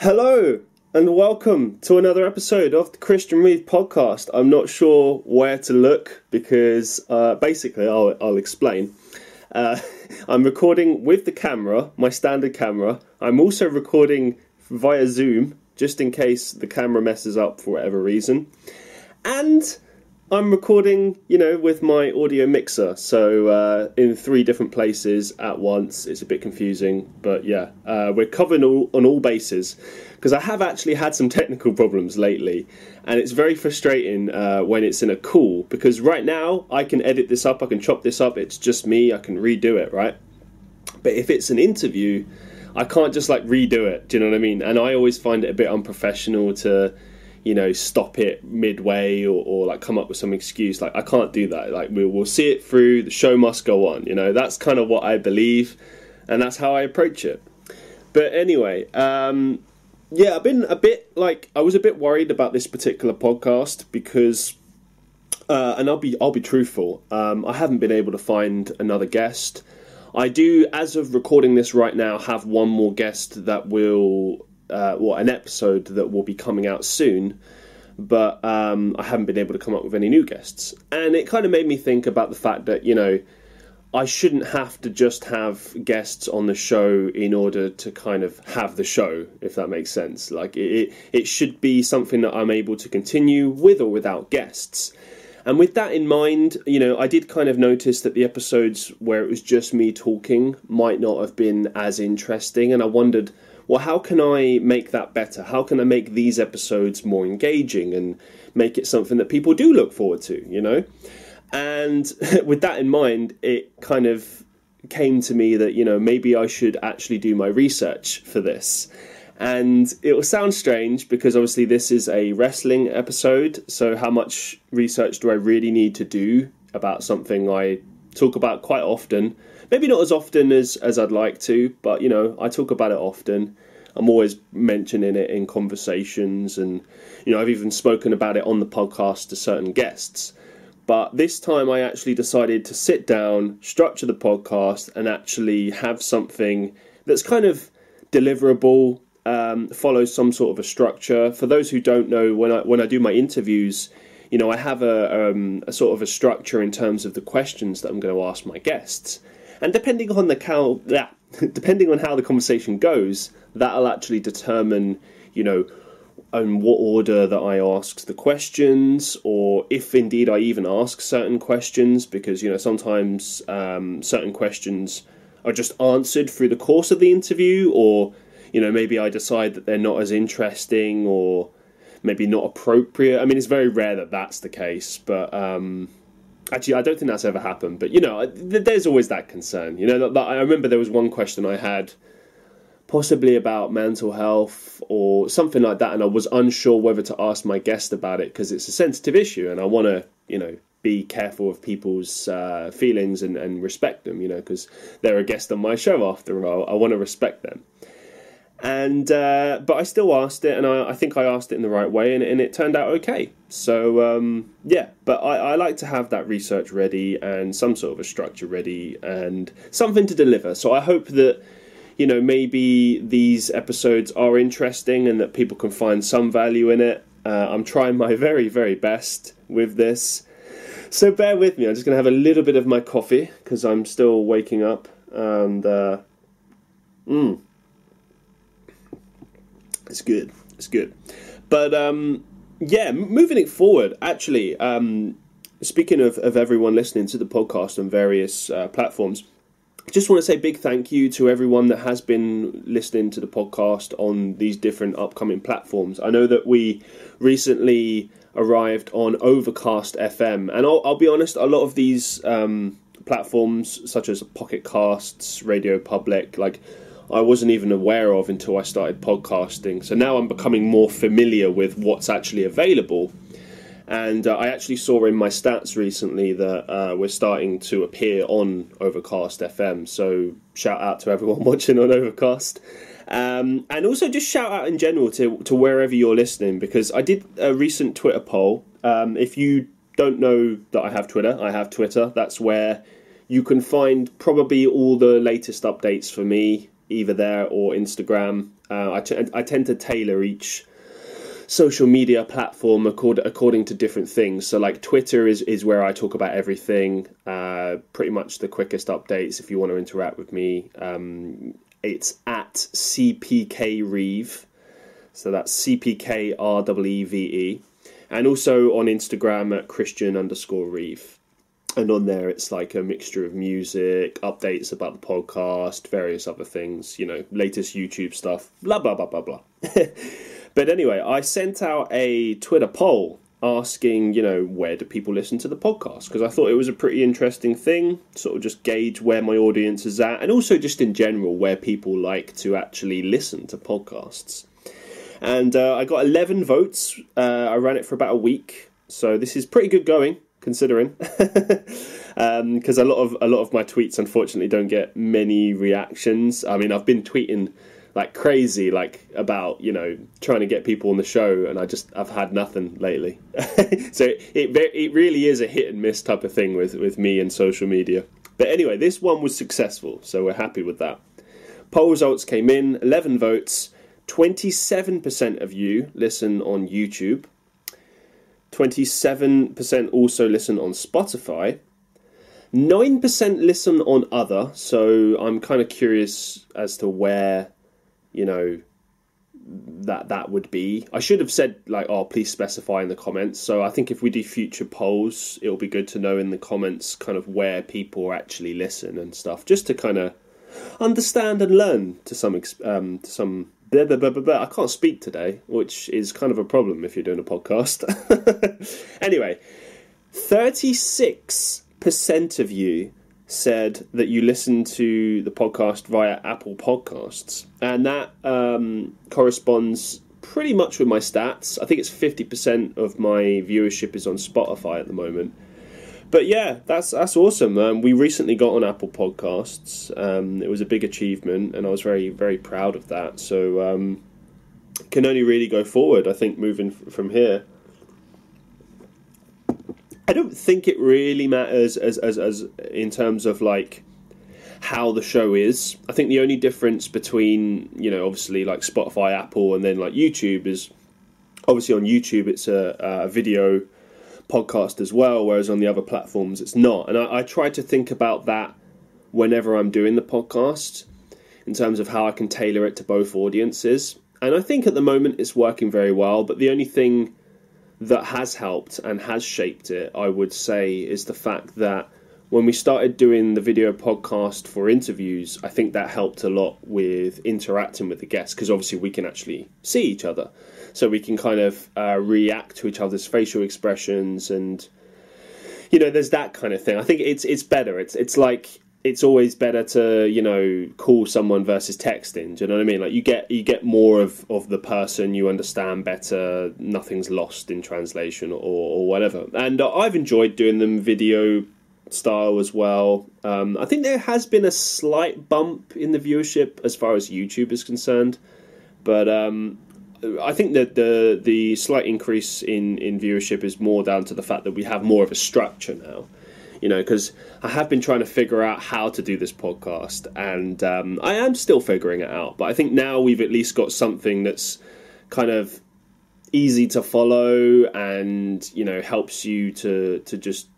Hello and welcome to another episode of the Christian Reeve podcast. I'm not sure where to look because uh, basically, I'll, I'll explain. Uh, I'm recording with the camera, my standard camera. I'm also recording via Zoom just in case the camera messes up for whatever reason. And I'm recording, you know, with my audio mixer, so uh, in three different places at once. It's a bit confusing, but yeah, uh, we're covering all, on all bases because I have actually had some technical problems lately, and it's very frustrating uh, when it's in a call because right now I can edit this up, I can chop this up. It's just me, I can redo it, right? But if it's an interview, I can't just like redo it. Do you know what I mean? And I always find it a bit unprofessional to you know stop it midway or, or like come up with some excuse like i can't do that. Like we will see it through the show must go on you know? That's kind of what i believe and that's how i approach it. But anyway um yeah i've been a bit like i was a bit worried about this particular podcast because uh, and i'll be i'll be truthful um, i haven't been able to find another guest. I do, as of recording this right now, have one more guest that will uh, well, an episode that will be coming out soon, but um, I haven't been able to come up with any new guests. And it kind of made me think about the fact that, you know, I shouldn't have to just have guests on the show in order to kind of have the show, if that makes sense. Like, it, it should be something that I'm able to continue with or without guests. And with that in mind, you know, I did kind of notice that the episodes where it was just me talking might not have been as interesting, and I wondered well, how can I make that better? How can I make these episodes more engaging and make it something that people do look forward to, you know? And with that in mind, it kind of came to me that, you know, maybe I should actually do my research for this. And it will sound strange because obviously this is a wrestling episode. So, how much research do I really need to do about something I talk about quite often? Maybe not as often as as I'd like to, but you know, I talk about it often. I'm always mentioning it in conversations, and you know, I've even spoken about it on the podcast to certain guests. But this time, I actually decided to sit down, structure the podcast, and actually have something that's kind of deliverable, um, follows some sort of a structure. For those who don't know, when I when I do my interviews, you know, I have a, um, a sort of a structure in terms of the questions that I'm going to ask my guests. And depending on the cow, depending on how the conversation goes, that'll actually determine, you know, in what order that I ask the questions, or if indeed I even ask certain questions, because you know sometimes um, certain questions are just answered through the course of the interview, or you know maybe I decide that they're not as interesting or maybe not appropriate. I mean, it's very rare that that's the case, but um, Actually, I don't think that's ever happened, but you know, there's always that concern. You know, I remember there was one question I had, possibly about mental health or something like that, and I was unsure whether to ask my guest about it because it's a sensitive issue, and I want to, you know, be careful of people's uh, feelings and, and respect them. You know, because they're a guest on my show after all. I want to respect them and uh, but I still asked it, and I, I, think I asked it in the right way, and, and it turned out okay. So um, yeah, but I, I, like to have that research ready and some sort of a structure ready and something to deliver. So I hope that you know maybe these episodes are interesting and that people can find some value in it. Uh, I'm trying my very very best with this. So bear with me. I'm just to have a little bit of my coffee because I'm still waking up and. Uh, mm, it's good. It's good. But um, yeah, moving it forward, actually, um, speaking of, of everyone listening to the podcast on various uh, platforms, just want to say big thank you to everyone that has been listening to the podcast on these different upcoming platforms. I know that we recently arrived on Overcast FM, and I'll, I'll be honest, a lot of these um, platforms, such as Pocket Casts, Radio Public, like I wasn't even aware of until I started podcasting. So now I'm becoming more familiar with what's actually available. And uh, I actually saw in my stats recently that uh, we're starting to appear on Overcast FM. So shout out to everyone watching on Overcast. Um, and also just shout out in general to, to wherever you're listening because I did a recent Twitter poll. Um, if you don't know that I have Twitter, I have Twitter. That's where you can find probably all the latest updates for me either there or Instagram. Uh, I, t- I tend to tailor each social media platform accord- according to different things. So, like Twitter is, is where I talk about everything, uh, pretty much the quickest updates if you want to interact with me. Um, it's at CPK Reeve. So that's CPK R W E V E. And also on Instagram at Christian underscore Reeve. And on there, it's like a mixture of music, updates about the podcast, various other things, you know, latest YouTube stuff, blah, blah, blah, blah, blah. but anyway, I sent out a Twitter poll asking, you know, where do people listen to the podcast? Because I thought it was a pretty interesting thing, sort of just gauge where my audience is at, and also just in general where people like to actually listen to podcasts. And uh, I got 11 votes. Uh, I ran it for about a week, so this is pretty good going considering, because um, a lot of a lot of my tweets unfortunately don't get many reactions. I mean, I've been tweeting like crazy, like about you know trying to get people on the show, and I just I've had nothing lately. so it it really is a hit and miss type of thing with with me and social media. But anyway, this one was successful, so we're happy with that. Poll results came in, 11 votes. 27% of you listen on YouTube, 27% also listen on Spotify. 9% listen on other, so I'm kind of curious as to where, you know, that that would be. I should have said like, oh, please specify in the comments. So I think if we do future polls, it'll be good to know in the comments kind of where people actually listen and stuff, just to kind of understand and learn to some um, to some blah, blah, blah, I can't speak today, which is kind of a problem if you're doing a podcast. anyway, 36% of you said that you listen to the podcast via Apple Podcasts, and that um, corresponds pretty much with my stats. I think it's 50% of my viewership is on Spotify at the moment but yeah, that's that's awesome. Um, we recently got on Apple Podcasts. Um, it was a big achievement, and I was very very proud of that. So um, can only really go forward. I think moving f- from here. I don't think it really matters as, as as in terms of like how the show is. I think the only difference between you know obviously like Spotify, Apple, and then like YouTube is obviously on YouTube it's a, a video podcast as well, whereas on the other platforms it's not. And I, I try to think about that whenever I'm doing the podcast in terms of how I can tailor it to both audiences. And I think at the moment it's working very well, but the only thing that has helped and has shaped it, I would say, is the fact that when we started doing the video podcast for interviews, I think that helped a lot with interacting with the guests because obviously we can actually see each other. So we can kind of uh, react to each other's facial expressions and you know there's that kind of thing. I think it's it's better. It's it's like it's always better to you know call someone versus texting. Do you know what i mean? Like you get you get more of of the person you understand better nothing's lost in translation or, or whatever. And uh, i've enjoyed doing them video style as well um, i think there has been a slight bump in the viewership as far as youtube is concerned but um, I think that the the slight increase in in viewership is more down to the fact that we have more of a structure now. You know, because I have been trying to figure out how to do this podcast, and um, I am still figuring it out. But I think now we've at least got something that's kind of easy to follow, and you know, helps you to to just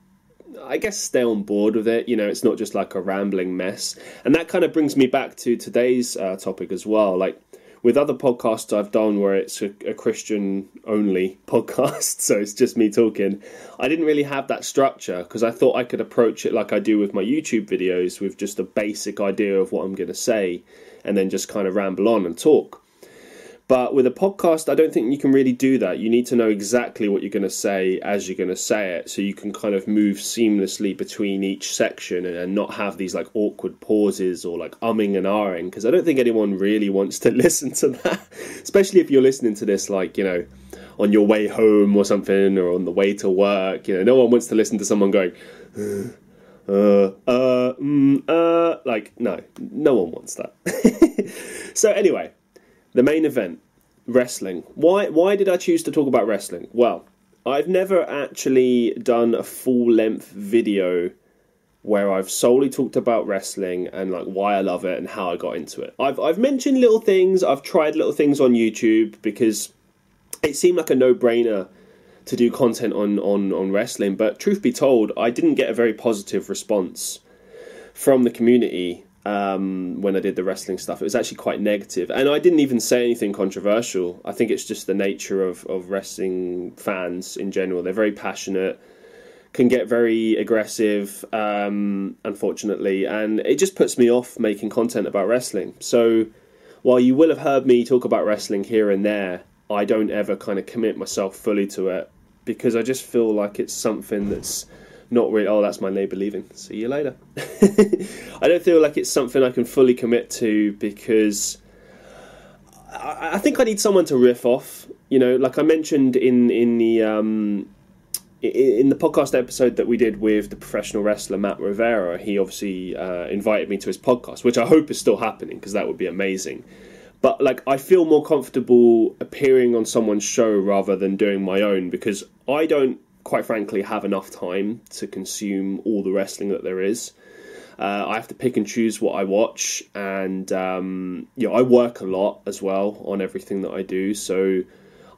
I guess stay on board with it. You know, it's not just like a rambling mess. And that kind of brings me back to today's uh, topic as well. Like, with other podcasts I've done where it's a, a, Christian only podcast, so it's just me talking, I didn't really have that structure because I thought I could approach it like I do with my YouTube videos with just a basic idea of what I'm going to say and then just kind of ramble on and talk. But with a podcast, I don't think you can really do that. You need to know exactly what you're going to say as you're going to say it, so you can kind of move seamlessly between each section and not have these like awkward pauses or like umming and ahhing. Because I don't think anyone really wants to listen to that, especially if you're listening to this like you know on your way home or something or on the way to work. You know, no one wants to listen to someone going. Uh, uh, mm, uh, like no, no one wants that. so anyway, the main event, wrestling. Why why did I choose to talk about wrestling? Well, I've never actually done a full length video where I've solely talked about wrestling and like why I love it and how I got into it. I've I've mentioned little things, I've tried little things on YouTube because it seemed like a no-brainer to do content on on on wrestling, but truth be told, I didn't get a very positive response from the community um, when I did the wrestling stuff. It was actually quite negative, and I didn't even say anything controversial. I think it's just the nature of of wrestling fans in general. They're very passionate can get very aggressive, um, unfortunately, and it just puts me off making content about wrestling. So while you will have heard me talk about wrestling here and there, I don't ever kind of commit myself fully to it because I just feel like it's something that's not really. Oh, that's my neighbour leaving. See you later. I don't feel like it's something I can fully commit to because I, I think I need someone to riff off. You know, like I mentioned in in the um, in the podcast episode that we did with the professional wrestler Matt Rivera, he obviously uh, invited me to his podcast, which I hope is still happening because that would be amazing. But like, I feel more comfortable appearing on someone's show rather than doing my own because I don't, quite frankly, have enough time to consume all the wrestling that there is. Uh, I have to pick and choose what I watch, and um, you know, I work a lot as well on everything that I do, so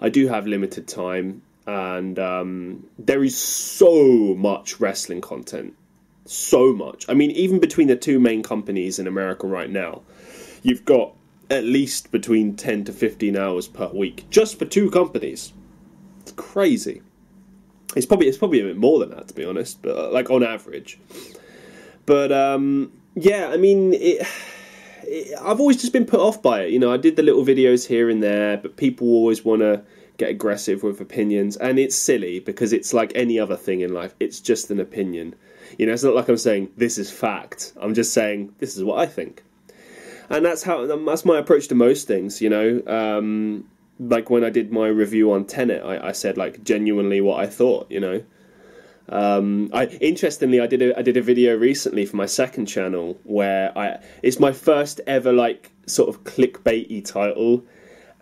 I do have limited time and um, there is so much wrestling content, so much. I mean, even between the two main companies in America right now, you've got at least between ten to fifteen hours per week just for two companies. It's crazy. It's probably it's probably a bit more than that to be honest, but uh, like on average. But um, yeah, I mean it, I've always just been put off by it. You know, I did the little videos here and there, but people always want to get aggressive with opinions, and it's silly because it's like any other thing in life. It's just an opinion. You know, it's not like I'm saying this is fact. I'm just saying this is what I think, and that's how that's my approach to most things. You know, um, like when I did my review on Tenet, I, I said like genuinely what I thought. You know. Um, I interestingly, I did a I did a video recently for my second channel where I it's my first ever like sort of clickbaity title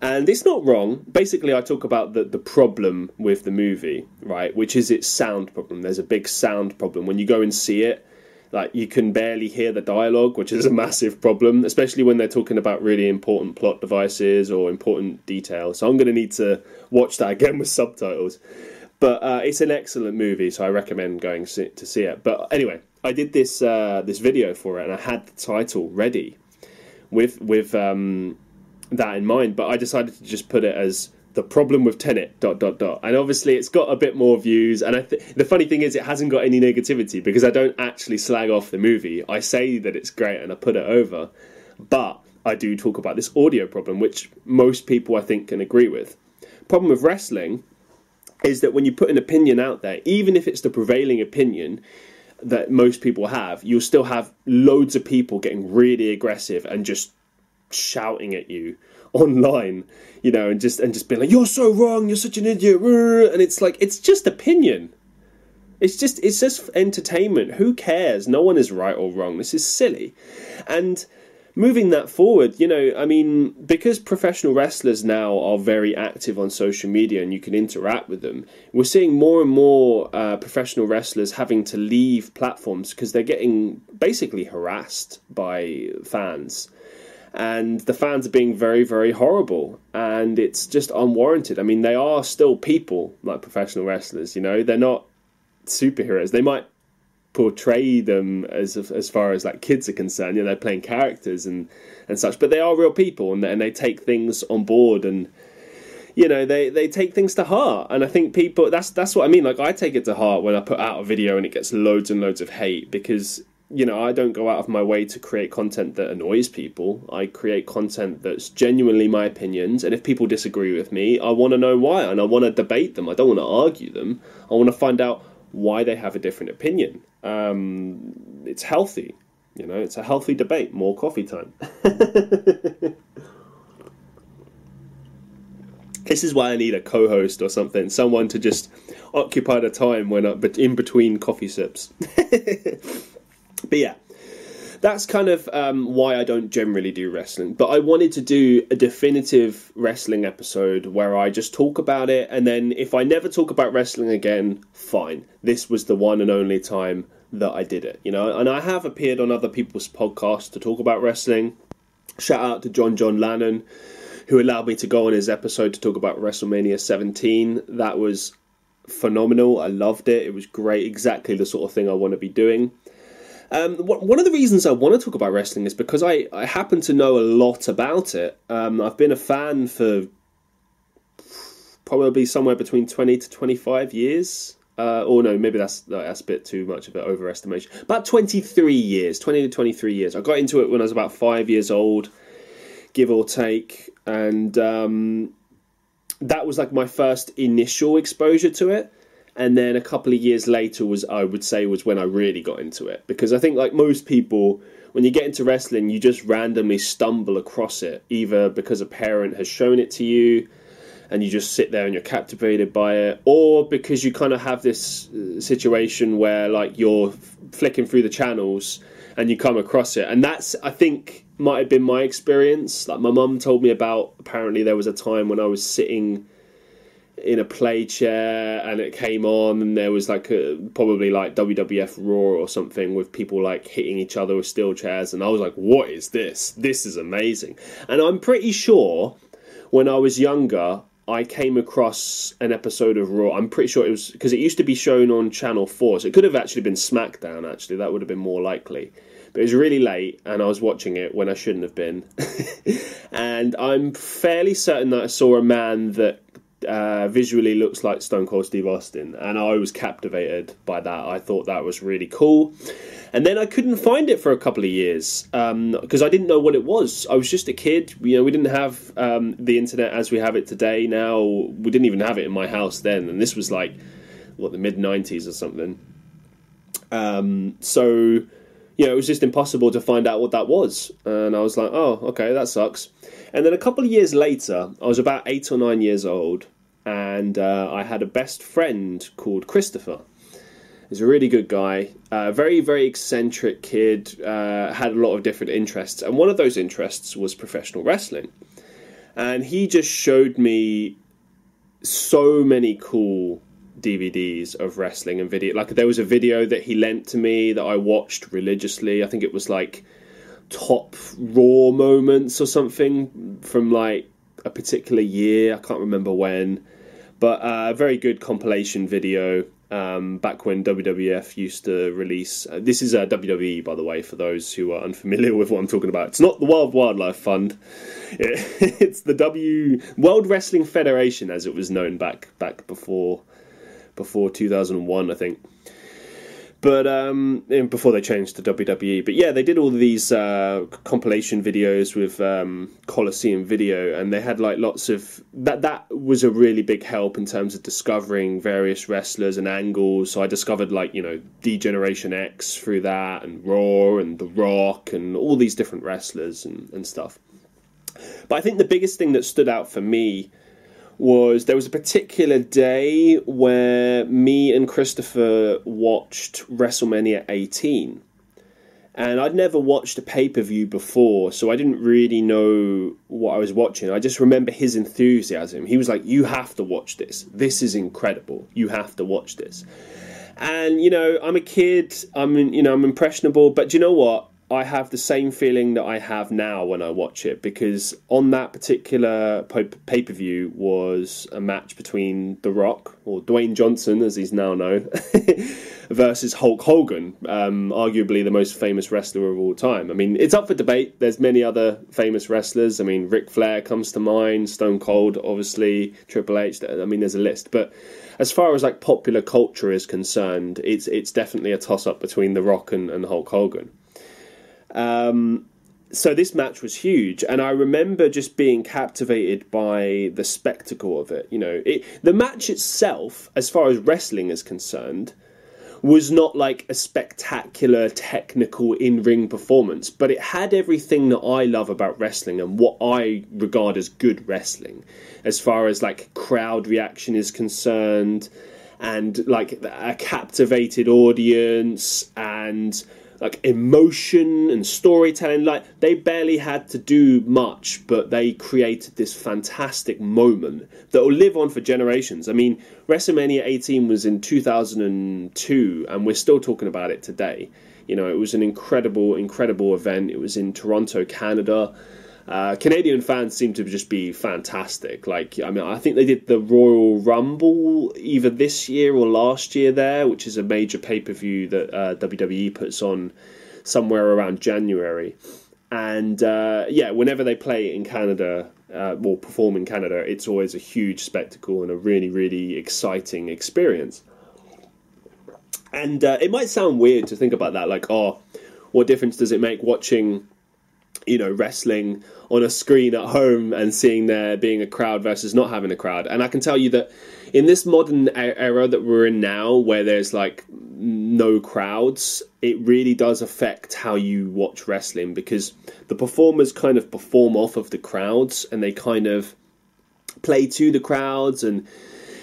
and it's not wrong. Basically, I talk about the, the problem with the movie, right? Which is its sound problem. There's a big sound problem. When you go and see it, like you can barely hear the dialogue, which is a massive problem, especially when they're talking about really important plot devices or important details. So I'm going to need to watch that again with subtitles. But uh, it's an excellent movie, so I recommend going to see it. But anyway, I did this uh, this video for it, and I had the title ready with with um, that in mind, but I decided to just put it as the problem with Tenet dot dot dot, and obviously it's got a bit more views. And th- the funny thing is, it hasn't got any negativity because I don't actually slag off the movie. I say that it's great and I put it over, but I do talk about this audio problem, which most people I think can agree with. Problem with wrestling is that when you put an opinion out there, even if it's the prevailing opinion, that most people have, you'll still have loads of people getting really aggressive and just shouting at you online, you know, and just and just being like, "You're so wrong. You're such an idiot," and it's like it's just opinion. It's just it's just entertainment. Who cares? No one is right or wrong. This is silly, and moving that forward, you know, I mean, because professional wrestlers now are very active on social media and you can interact with them, we're seeing more and more uh, professional wrestlers having to leave platforms because they're getting basically harassed by fans and the fans are being very, very horrible, and it's just unwarranted. I mean, they are still people like professional wrestlers. You know, they're not superheroes. They might portray them as as far as like kids are concerned. You know, they're playing characters and and such, but they are real people, and and they take things on board and. You know they, they take things to heart, and I think people that's that's what I mean. Like I take it to heart when I put out a video and it gets loads and loads of hate because you know, I don't go out of my way to create content that annoys people. I create content that's genuinely my opinions, and if people disagree with me, I want to know why, and I want to debate them. I don't want to argue them. I want to find out why they have a different opinion. Um, it's healthy, you know. It's a healthy debate. More coffee time. this is why I need a co-host or something, someone to just occupy the time when I, but in between coffee sips. But yeah, that's kind of um, why I don't generally do wrestling. But I wanted to do a definitive wrestling episode where I just talk about it, and then if I never talk about wrestling again, fine. This was the one and only time that I did it, you know. And I have appeared on other people's podcasts to talk about wrestling. Shout out to John John Lannon, who allowed me to go on his episode to talk about WrestleMania 17. That was phenomenal. I loved it. It was great. Exactly the sort of thing I want to be doing. Um, one of the reasons I want to talk about wrestling is because I, I happen to know a lot about it. Um, I've been a fan for probably somewhere between 20 to 25 years. Uh, or no, maybe that's that's a bit too much of an overestimation. About 23 years, 20 to 23 years. I got into it when I was about five years old, give or take. And um, that was like my first initial exposure to it and then a couple of years later was I would say was when I really got into it. Because I think like most people when you get into wrestling you just randomly stumble across it either because a parent has shown it to you and you just sit there and you're captivated by it or because you kind of have this uh, situation where like you're flicking through the channels and you come across it. And that's I think might have been my experience. Like my mum told me about apparently there was a time when I was sitting in a play chair and it came on and there was like a, probably like WWF Raw or something with people like hitting each other with steel chairs and I was like what is this? This is amazing. And I'm pretty sure when I was younger I came across an episode of Raw. I'm pretty sure it was because it used to be shown on channel 4 so it could have actually been SmackDown actually. That would have been more likely. But it was really late and I was watching it when I shouldn't have been. and I'm fairly certain that I saw a man that uh, visually looks like Stone Cold Steve Austin, and I was captivated by that. I thought that was really cool. And then I couldn't find it for a couple of years because um, I didn't know what it was. I was just a kid. You know, we didn't have um, the internet as we have it today. Now we didn't even have it in my house then, and this was like what the mid '90s or something. Um, so you know, it was just impossible to find out what that was. And I was like, oh, okay, that sucks. And then a couple of years later, I was about eight or nine years old, and uh, I had a best friend called Christopher. He's a really good guy, uh, very, very eccentric kid, uh, had a lot of different interests, and one of those interests was professional wrestling. And he just showed me so many cool DVDs of wrestling and video. Like there was a video that he lent to me that I watched religiously. I think it was like top raw moments or something from like a particular year. I can't remember when, but uh, a very good compilation video. Um, back when WWF used to release. Uh, this is a uh, WWE, by the way, for those who are unfamiliar with what I'm talking about. It's not the World Wildlife Fund. it's the W World Wrestling Federation, as it was known back back before before 2001, I think but um, before they changed to WWE. But yeah, they did all these uh, compilation videos with um, Coliseum Video, and they had like lots of that. That was a really big help in terms of discovering various wrestlers and angles. So I discovered like you know D-Generation X through that, and Raw, and The Rock, and all these different wrestlers and, and stuff. But I think the biggest thing that stood out for me was there was a particular day where me and Christopher watched WrestleMania 18. And I'd never watched a pay per view before, so I didn't really know what I was watching. I just remember his enthusiasm. He was like, You have to watch this. This is incredible. You have to watch this. And, you know, I'm a kid, I'm, you know, I'm impressionable, but you know what? I have the same feeling that I have now when I watch it because on that particular pay per view was a match between The Rock, or Dwayne Johnson as he's now known, versus Hulk Hogan, um, arguably the most famous wrestler of all time. I mean, it's up for debate. There's many other famous wrestlers. I mean, Ric Flair comes to mind, Stone Cold, obviously, Triple H. I mean, there's a list, but as far as like popular culture is concerned, it's it's definitely a toss up between The Rock and, and Hulk Hogan. Um, so this match was huge, and I remember just being captivated by the spectacle of it. You know, it, the match itself, as far as wrestling is concerned, was not like a spectacular technical in-ring performance, but it had everything that I love about wrestling and what I regard as good wrestling, as far as like crowd reaction is concerned, and like a captivated audience and like emotion and storytelling. Like they barely had to do much, but they created this fantastic moment that will live on for generations. I mean, WrestleMania 18 was in 2002, and we're still talking about it today. You know, it was an incredible, incredible event. It was in Toronto, Canada. Uh, Canadian fans seem to just be fantastic. Like, I mean, I think they did the Royal Rumble either this year or last year there, which is a major pay per view that uh, WWE puts on somewhere around January. And uh, yeah, whenever they play in Canada uh, or perform in Canada, it's always a huge spectacle and a really, really exciting experience. And uh, it might sound weird to think about that, like, oh, what difference does it make watching you know wrestling on a screen at home and seeing there being a crowd versus not having a crowd. And i can tell you that in this modern era that we're in now where there's like no crowds it really does affect how you watch wrestling because the performers kind of perform off of the crowds and they kind of play to the crowds and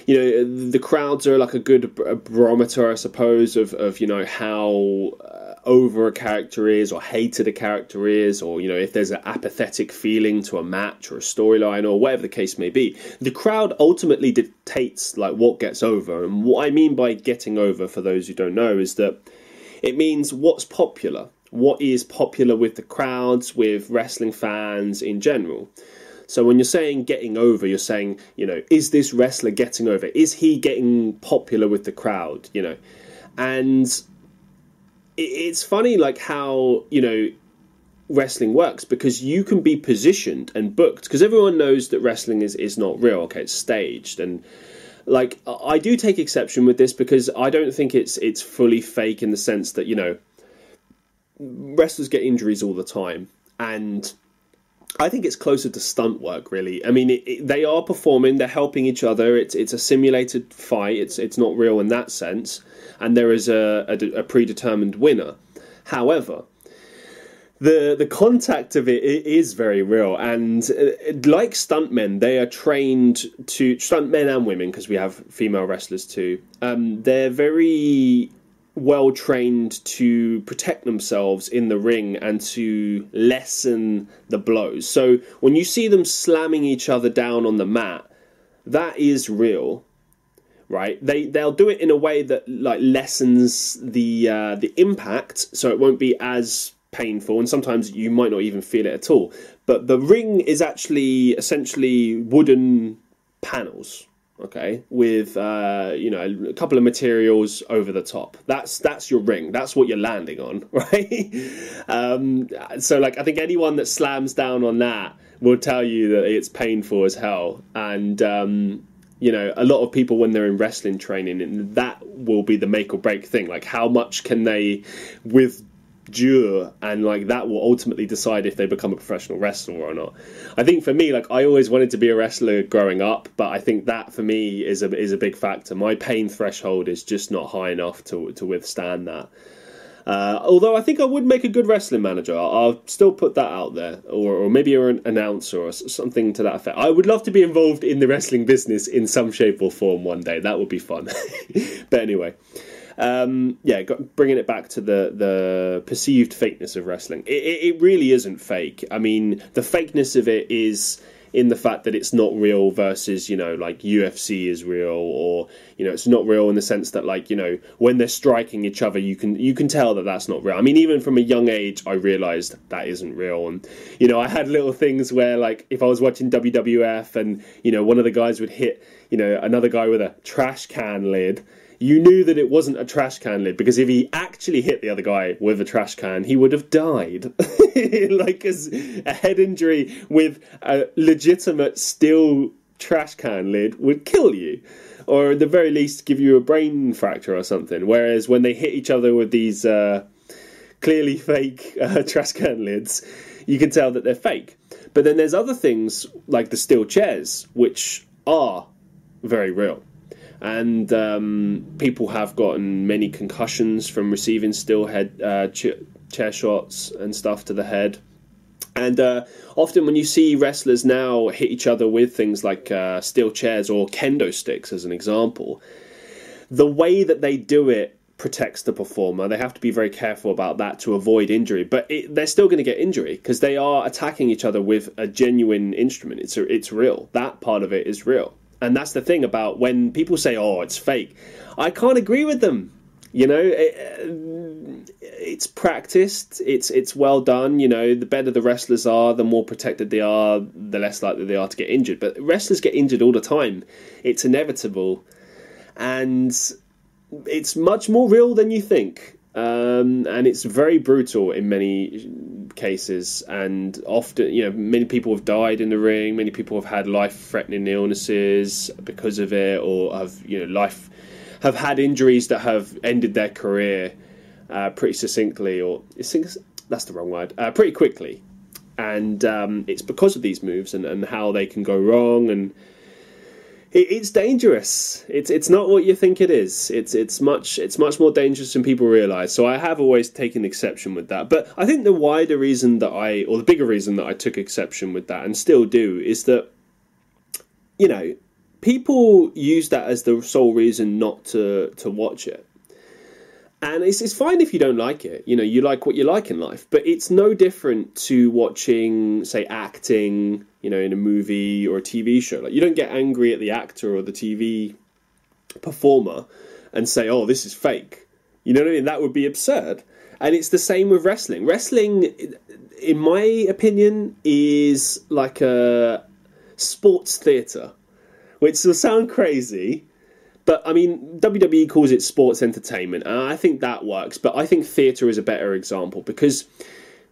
you know the crowds are like a good barometer i suppose of, of you know how uh, over a character is or hated a character is or you know if there's an apathetic feeling to a match or a storyline or whatever the case may be. The crowd ultimately dictates like what gets over. And what i mean by getting over for those who don't know is that it means what's popular what is popular with the crowds with wrestling fans in general so when you're saying getting over, you're saying, you know, is this wrestler getting over? Is he getting popular with the crowd? You know, and it's funny like how you know wrestling works because you can be positioned and booked because everyone knows that wrestling is is not real okay it's staged and like I do take exception with this because I don't think it's it's fully fake in the sense that you know wrestlers get injuries all the time and I think it's closer to stunt work, really. I mean, it, it, they are performing; they're helping each other. It's it's a simulated fight. It's it's not real in that sense, and there is a, a, a predetermined winner. However, the the contact of it is very real, and uh, like stuntmen, they are trained to stuntmen and women because we have female wrestlers too. Um, they're very well trained to protect themselves in the ring and to lessen the blows. So when you see them slamming each other down on the mat, that is real right? They they'll do it in a way that like lessens the uh, the impact, so it won't be as painful, and sometimes you might not even feel it at all. But the ring is actually essentially wooden panels, okay, with uh, you know a couple of materials over the top. That's that's your ring. That's what you're landing on, right? um, so like I think anyone that slams down on that will tell you that it's painful as hell, and um, you know, a lot of people when they're in wrestling training, and that will be the make or break thing. Like, how much can they withdraw, and like that will ultimately decide if they become a professional wrestler or not. I think for me, like, I always wanted to be a wrestler growing up, but I think that for me is a is a big factor. My pain threshold is just not high enough to to withstand that. Uh, although I think I would make a good wrestling manager. I'll, I'll still put that out there, or, or maybe you're an announcer or something to that effect. I would love to be involved in the wrestling business in some shape or form one day. That would be fun. but anyway. Um, yeah, bringing it back to the the perceived fakeness of wrestling, it, it, really isn't fake. I mean, the fakeness of it is in the fact that it's not real versus you know like UFC is real or you know it's not real in the sense that like you know when they're striking each other you can you can tell that that's not real. I mean even from a young age I realized that isn't real and you know I had little things where like if I was watching WWF and you know one of the guys would hit you know another guy with a trash can lid you knew that it wasn't a trash can lid because if he actually hit the other guy with a trash can, he would have died. like as a head injury with a legitimate steel trash can lid would kill you. Or at the very least give you a brain fracture or something. Whereas when they hit each other with these uh, clearly fake uh, trash can lids, you can tell that they're fake. But then there's other things like the steel chairs, which are very real and um, people have gotten many concussions from receiving steel head uh, ch- chair shots and stuff to the head. And uh, often, when you see wrestlers now hit each other with things like uh, steel chairs or kendo sticks, as an example, the way that they do it protects the performer. They have to be very careful about that to avoid injury. But it, they're still going to get injury because they are attacking each other with a genuine instrument. It's a, it's real. That part of it is real. And that's the thing about when people say, "Oh, it's fake." I can't agree with them. You know, it, uh, it's practiced. It's it's well done. You know, the better the wrestlers are, the more protected they are, the less likely they are to get injured. But wrestlers get injured all the time. It's inevitable, and it's much more real than you think. Um, and it's very brutal in many cases. And often, you know, many people have died in the ring. Many people have had life-threatening illnesses because of it, or have you know life have had injuries that have ended their career uh, pretty succinctly, or that's the wrong word, uh, pretty quickly. And um, it's because of these moves and, and how they can go wrong and it, it's dangerous. It's it's not what you think it is. It's it's much it's much more dangerous than people realize. So I have always taken exception with that. But I think the wider reason that I or the bigger reason that I took exception with that and still do is that you know people use that as the sole reason not to to watch it and it's, it's fine if you don't like it. You know you like what you like in life. But it's no different to watching say acting you know in a movie or a tv show. Like you don't get angry at the actor or the tv performer and say oh this is fake. You know what i mean? That would be absurd. And it's the same with wrestling. Wrestling in my opinion is like a sports theater which will sound crazy but I mean, WWE calls it sports entertainment, and I think that works. But I think theatre is a better example because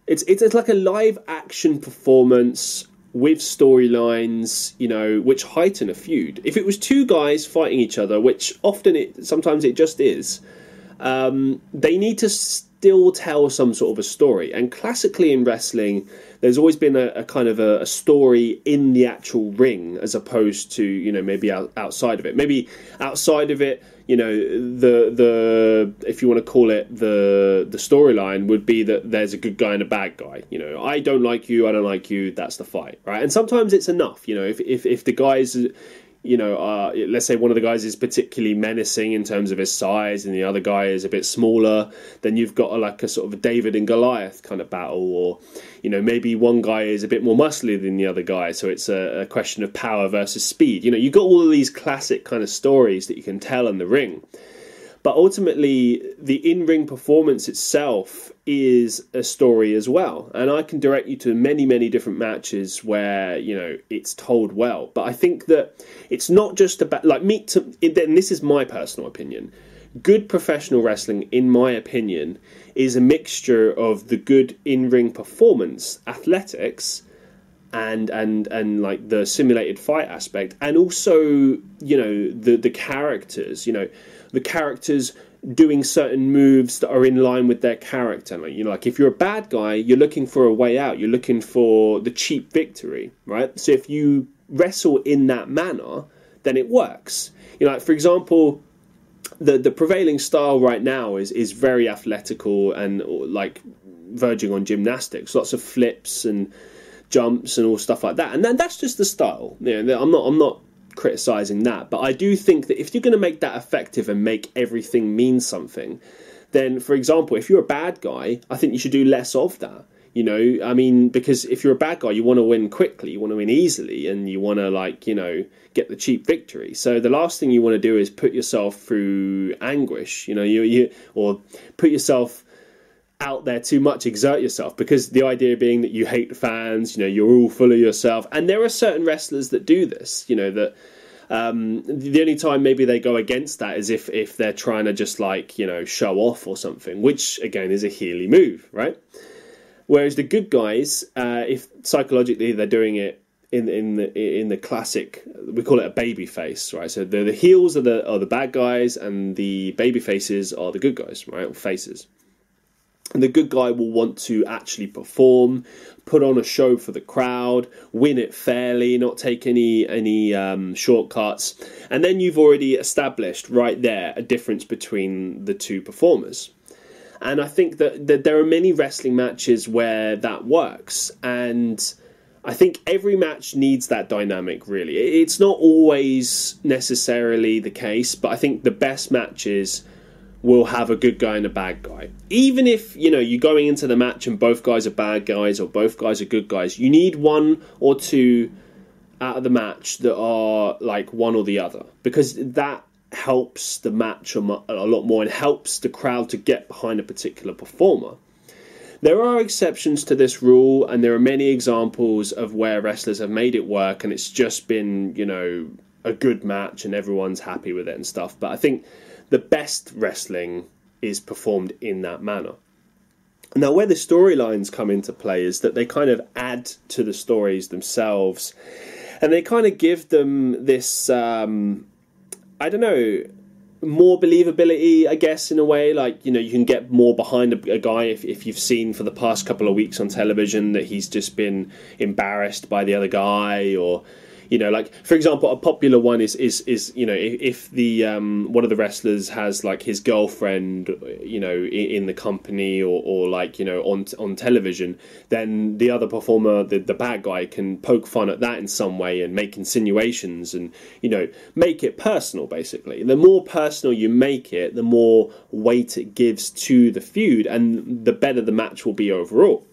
it's it's like a live action performance with storylines, you know, which heighten a feud. If it was two guys fighting each other, which often it sometimes it just is, um, they need to still tell some sort of a story. And classically in wrestling, there's always been a, a kind of a, a, story in the actual ring as opposed to you know maybe out, outside of it. Maybe outside of it, you know the the if you want to call it the the storyline would be that there's a good guy and a bad guy. You know, I don't like you, I don't like you. That's the fight, right? And sometimes it's enough. You know, if if if the guys you know, uh, let's say one of the guys is particularly menacing in terms of his size, and the other guy is a bit smaller, then you've got a, like a sort of a David and Goliath kind of battle, or you know, maybe one guy is a bit more muscly than the other guy, so it's a, a question of power versus speed. You know, you've got all of these classic kind of stories that you can tell in the ring. But ultimately, the in ring performance itself is a story as well. And I can direct you to many, many different matches where, you know, it's told well. But I think that it's not just about, like, me, to, this is my personal opinion. Good professional wrestling, in my opinion, is a mixture of the good in ring performance, athletics, and and and like the simulated fight aspect and also you know the the characters you know the characters doing certain moves that are in line with their character. Like, you know, like if you're a bad guy, you're looking for a way out. You're looking for the cheap victory, right? So if you wrestle in that manner, then it works. You know, like for example, the the prevailing style right now is is very athletical and like verging on gymnastics. Lots of flips and jumps and all stuff like that. And then that's just the style. You know, I'm not I'm not criticizing that. But I do think that if you're going to make that effective and make everything mean something, then, for example, if you're a bad guy, I think you should do less of that. You know, I mean, because if you're a bad guy, you want to win quickly, you want to win easily, and you want to, like, you know, get the cheap victory. So the last thing you want to do is put yourself through anguish, you know, you, you or put yourself out there too much, exert yourself, because the idea being that you hate fans, you know, you're all full of yourself. And there are certain wrestlers that do this, you know, that um, the only time maybe they go against that is if if they're trying to just like you know show off or something, which again is a heely move, right? Whereas the good guys, uh, if psychologically they're doing it in in the in the classic, we call it a baby face, right? So the the heels are the are the bad guys, and the baby faces are the good guys, right? Or faces. The good guy will want to actually perform, put on a show for the crowd, win it fairly, not take any any um, shortcuts, and then you've already established right there a difference between the two performers. And I think that, that there are many wrestling matches where that works, and I think every match needs that dynamic. Really, it's not always necessarily the case, but I think the best matches will have a good guy and a bad guy. Even if, you know, you're going into the match and both guys are bad guys or both guys are good guys, you need one or two out of the match that are like one or the other because that helps the match a, lot more and helps the crowd to get behind a particular performer. There are exceptions to this rule, and there are many examples of where wrestlers have made it work, and it's just been, you know, a good match and everyone's happy with it and stuff. But I think the best wrestling is performed in that manner. Now, where the storylines come into play is that they kind of add to the stories themselves, and they kind of give them this, um, I don't know, more believability, I guess, in a way. Like, you know, you can get more behind a, a, guy if, if you've seen for the past couple of weeks on television that he's just been embarrassed by the other guy or you know like for example a popular one is is is you know if, the um, one of the wrestlers has like his girlfriend you know in, in, the company or, or like you know on on television then the other performer the, the bad guy can poke fun at that in some way and make insinuations and you know make it personal basically. The more personal you make it the more weight it gives to the feud and the better the match will be overall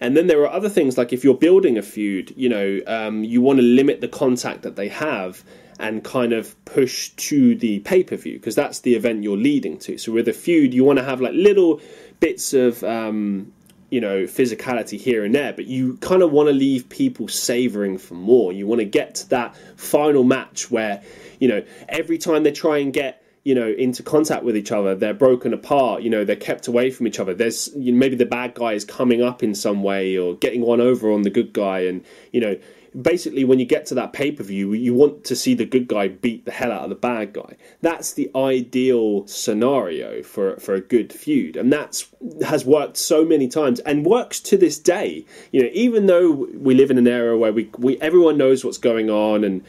and then there are other things like if you're building a feud, you know, um, you want to limit the contact that they have and kind of push to the pay per view because that's the event you're leading to. So with a feud, you want to have like little bits of um, you know physicality here and there, but you kind of want to leave people savoring for more. You want to get to that final match where you know every time they try and get you know into contact with each other. They're broken apart you know they're kept away from each other. There's you know, maybe the bad guy is coming up in some way or getting one over on the good guy. And you know basically when you get to that pay-per-view you want to see the good guy beat the hell out of the bad guy. That's the ideal scenario for for a good feud. And that's has worked so many times and works to this day. You know even though we live in an era where we, we everyone knows what's going on and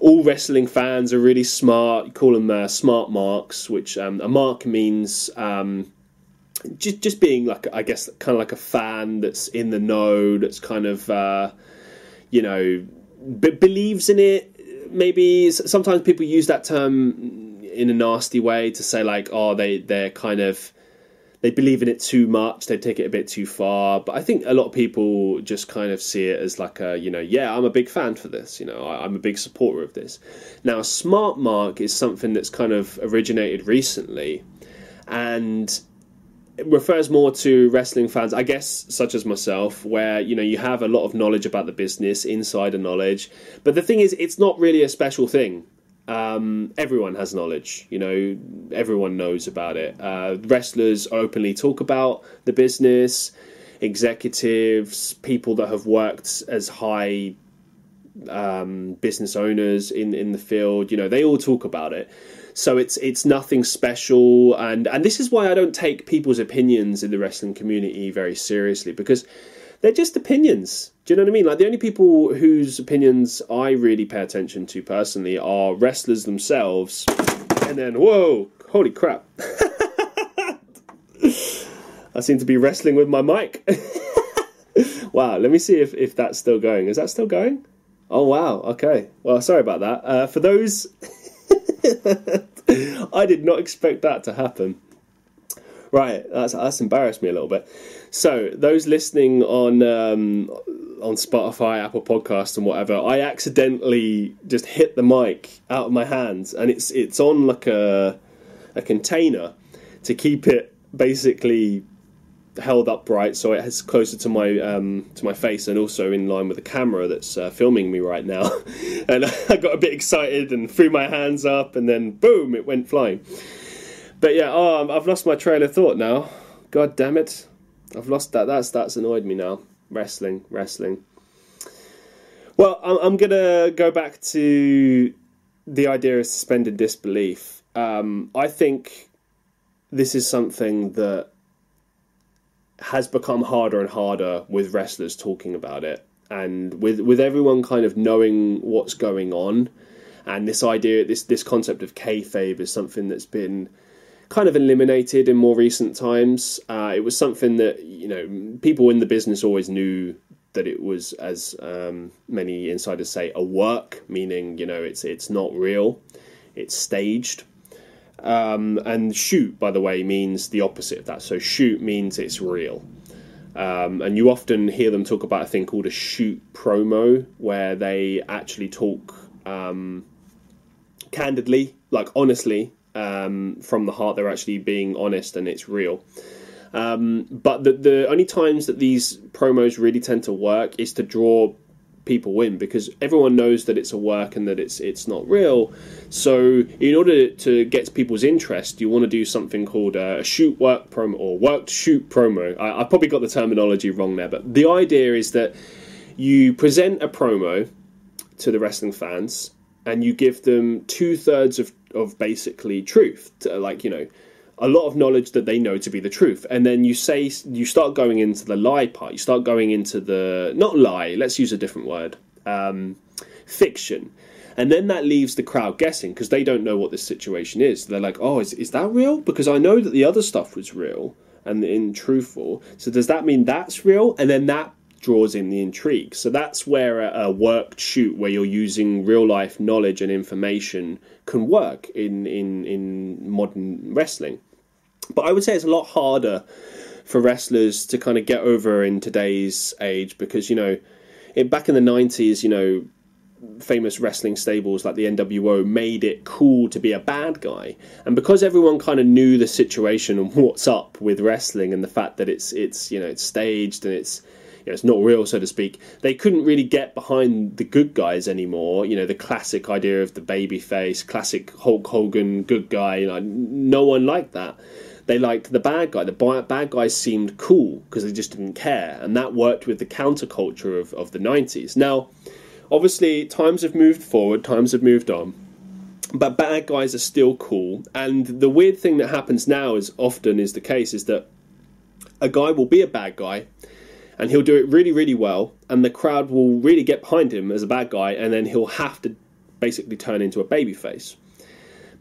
all wrestling fans are really smart. You call them uh, smart marks, which um, a mark means um, just just being like I guess kind of like a fan that's in the know, that's kind of uh, you know b- believes in it. Maybe sometimes people use that term in a nasty way to say like, oh, they they're kind of they believe in it too much, they take it a bit too far. But I think a lot of people just kind of see it as like a, you know, yeah, I'm a big fan for this, you know, I, am a big supporter of this. Now, smart mark is something that's kind of originated recently and it refers more to wrestling fans, I guess, such as myself, where you know you have a lot of knowledge about the business, insider knowledge. But the thing is, it's not really a special thing um, everyone has knowledge. You know, everyone knows about it. Uh, wrestlers openly talk about the business. Executives, people that have worked as high um, business owners in in the field, you know, they all talk about it. So it's it's nothing special, and and this is why I don't take people's opinions in the wrestling community very seriously because they're just opinions. Do you know what I mean? Like the only people whose opinions I really pay attention to personally are wrestlers themselves. And then, whoa, holy crap. I seem to be wrestling with my mic. wow, let me see if, if that's still going. Is that still going? Oh, wow, okay. Well, sorry about that. Uh, for those. I did not expect that to happen. Right, that's, that's embarrassed me a little bit. So, those listening on um, on Spotify, Apple Podcasts, and whatever, I accidentally just hit the mic out of my hands, and it's it's on like a a container to keep it basically held upright so it is closer to my um, to my face and also in line with the camera that's uh, filming me right now. and I got a bit excited and threw my hands up, and then boom, it went flying. But yeah, oh, I've lost my trail of thought now. God damn it. I've lost that. That's that's annoyed me now. Wrestling, wrestling. Well, I'm, I'm gonna go back to the idea of suspended disbelief. Um, I think this is something that has become harder and harder with wrestlers talking about it, and with with everyone kind of knowing what's going on, and this idea, this this concept of kayfabe is something that's been kind of eliminated in more recent times. Uh, it was something that you know people in the business always knew that it was, as um, many insiders say, a work, meaning you know it's it's not real, it's staged. Um, and shoot, by the way, means the opposite of that. So shoot means it's real. Um, and you often hear them talk about a thing called a shoot promo, where they actually talk um, candidly, like honestly, um, from the heart. They're actually being honest and it's real. Um, but the, the only times that these promos really tend to work is to draw people in because everyone knows that it's a work and that it's it's not real. So in order to get people's interest, you want to do something called a shoot work promo or work shoot promo. I, I probably got the terminology wrong there, but the idea is that you present a promo to the wrestling fans and you give them two thirds of of basically truth, like you know a lot of knowledge that they know to be the truth. And then you say you start going into the lie part. You start going into the not lie let's use a different word um, fiction. And then that leaves the crowd guessing because they don't know what this situation is. They're like oh is, is that real? Because i know that the other stuff was real and in truthful. So does that mean that's real? And then that draws in the intrigue so that's where a, a worked shoot where you're using real life knowledge and information can work in, in, in modern wrestling. But I would say it's a lot harder for wrestlers to kind of get over in today's age because, you know, it, back in the 90s, you know, famous wrestling stables like the NWO made it cool to be a bad guy. And because everyone kind of knew the situation and what's up with wrestling and the fact that it's it's you know it's staged and it's you know, it's not real, so to speak. They couldn't really get behind the good guys anymore. You know, the classic idea of the baby face, classic Hulk Hogan good guy. You know, no one liked that. They liked the bad guy. The bad guys seemed cool because they just didn't care, and that worked with the counterculture of, of the '90s. Now, obviously, times have moved forward. Times have moved on but bad guys are still cool. And the weird thing that happens now is often is the case is that a guy will be a bad guy and he'll do it really, really well, and the crowd will really get behind him as a bad guy, and then he'll have to basically turn into a babyface.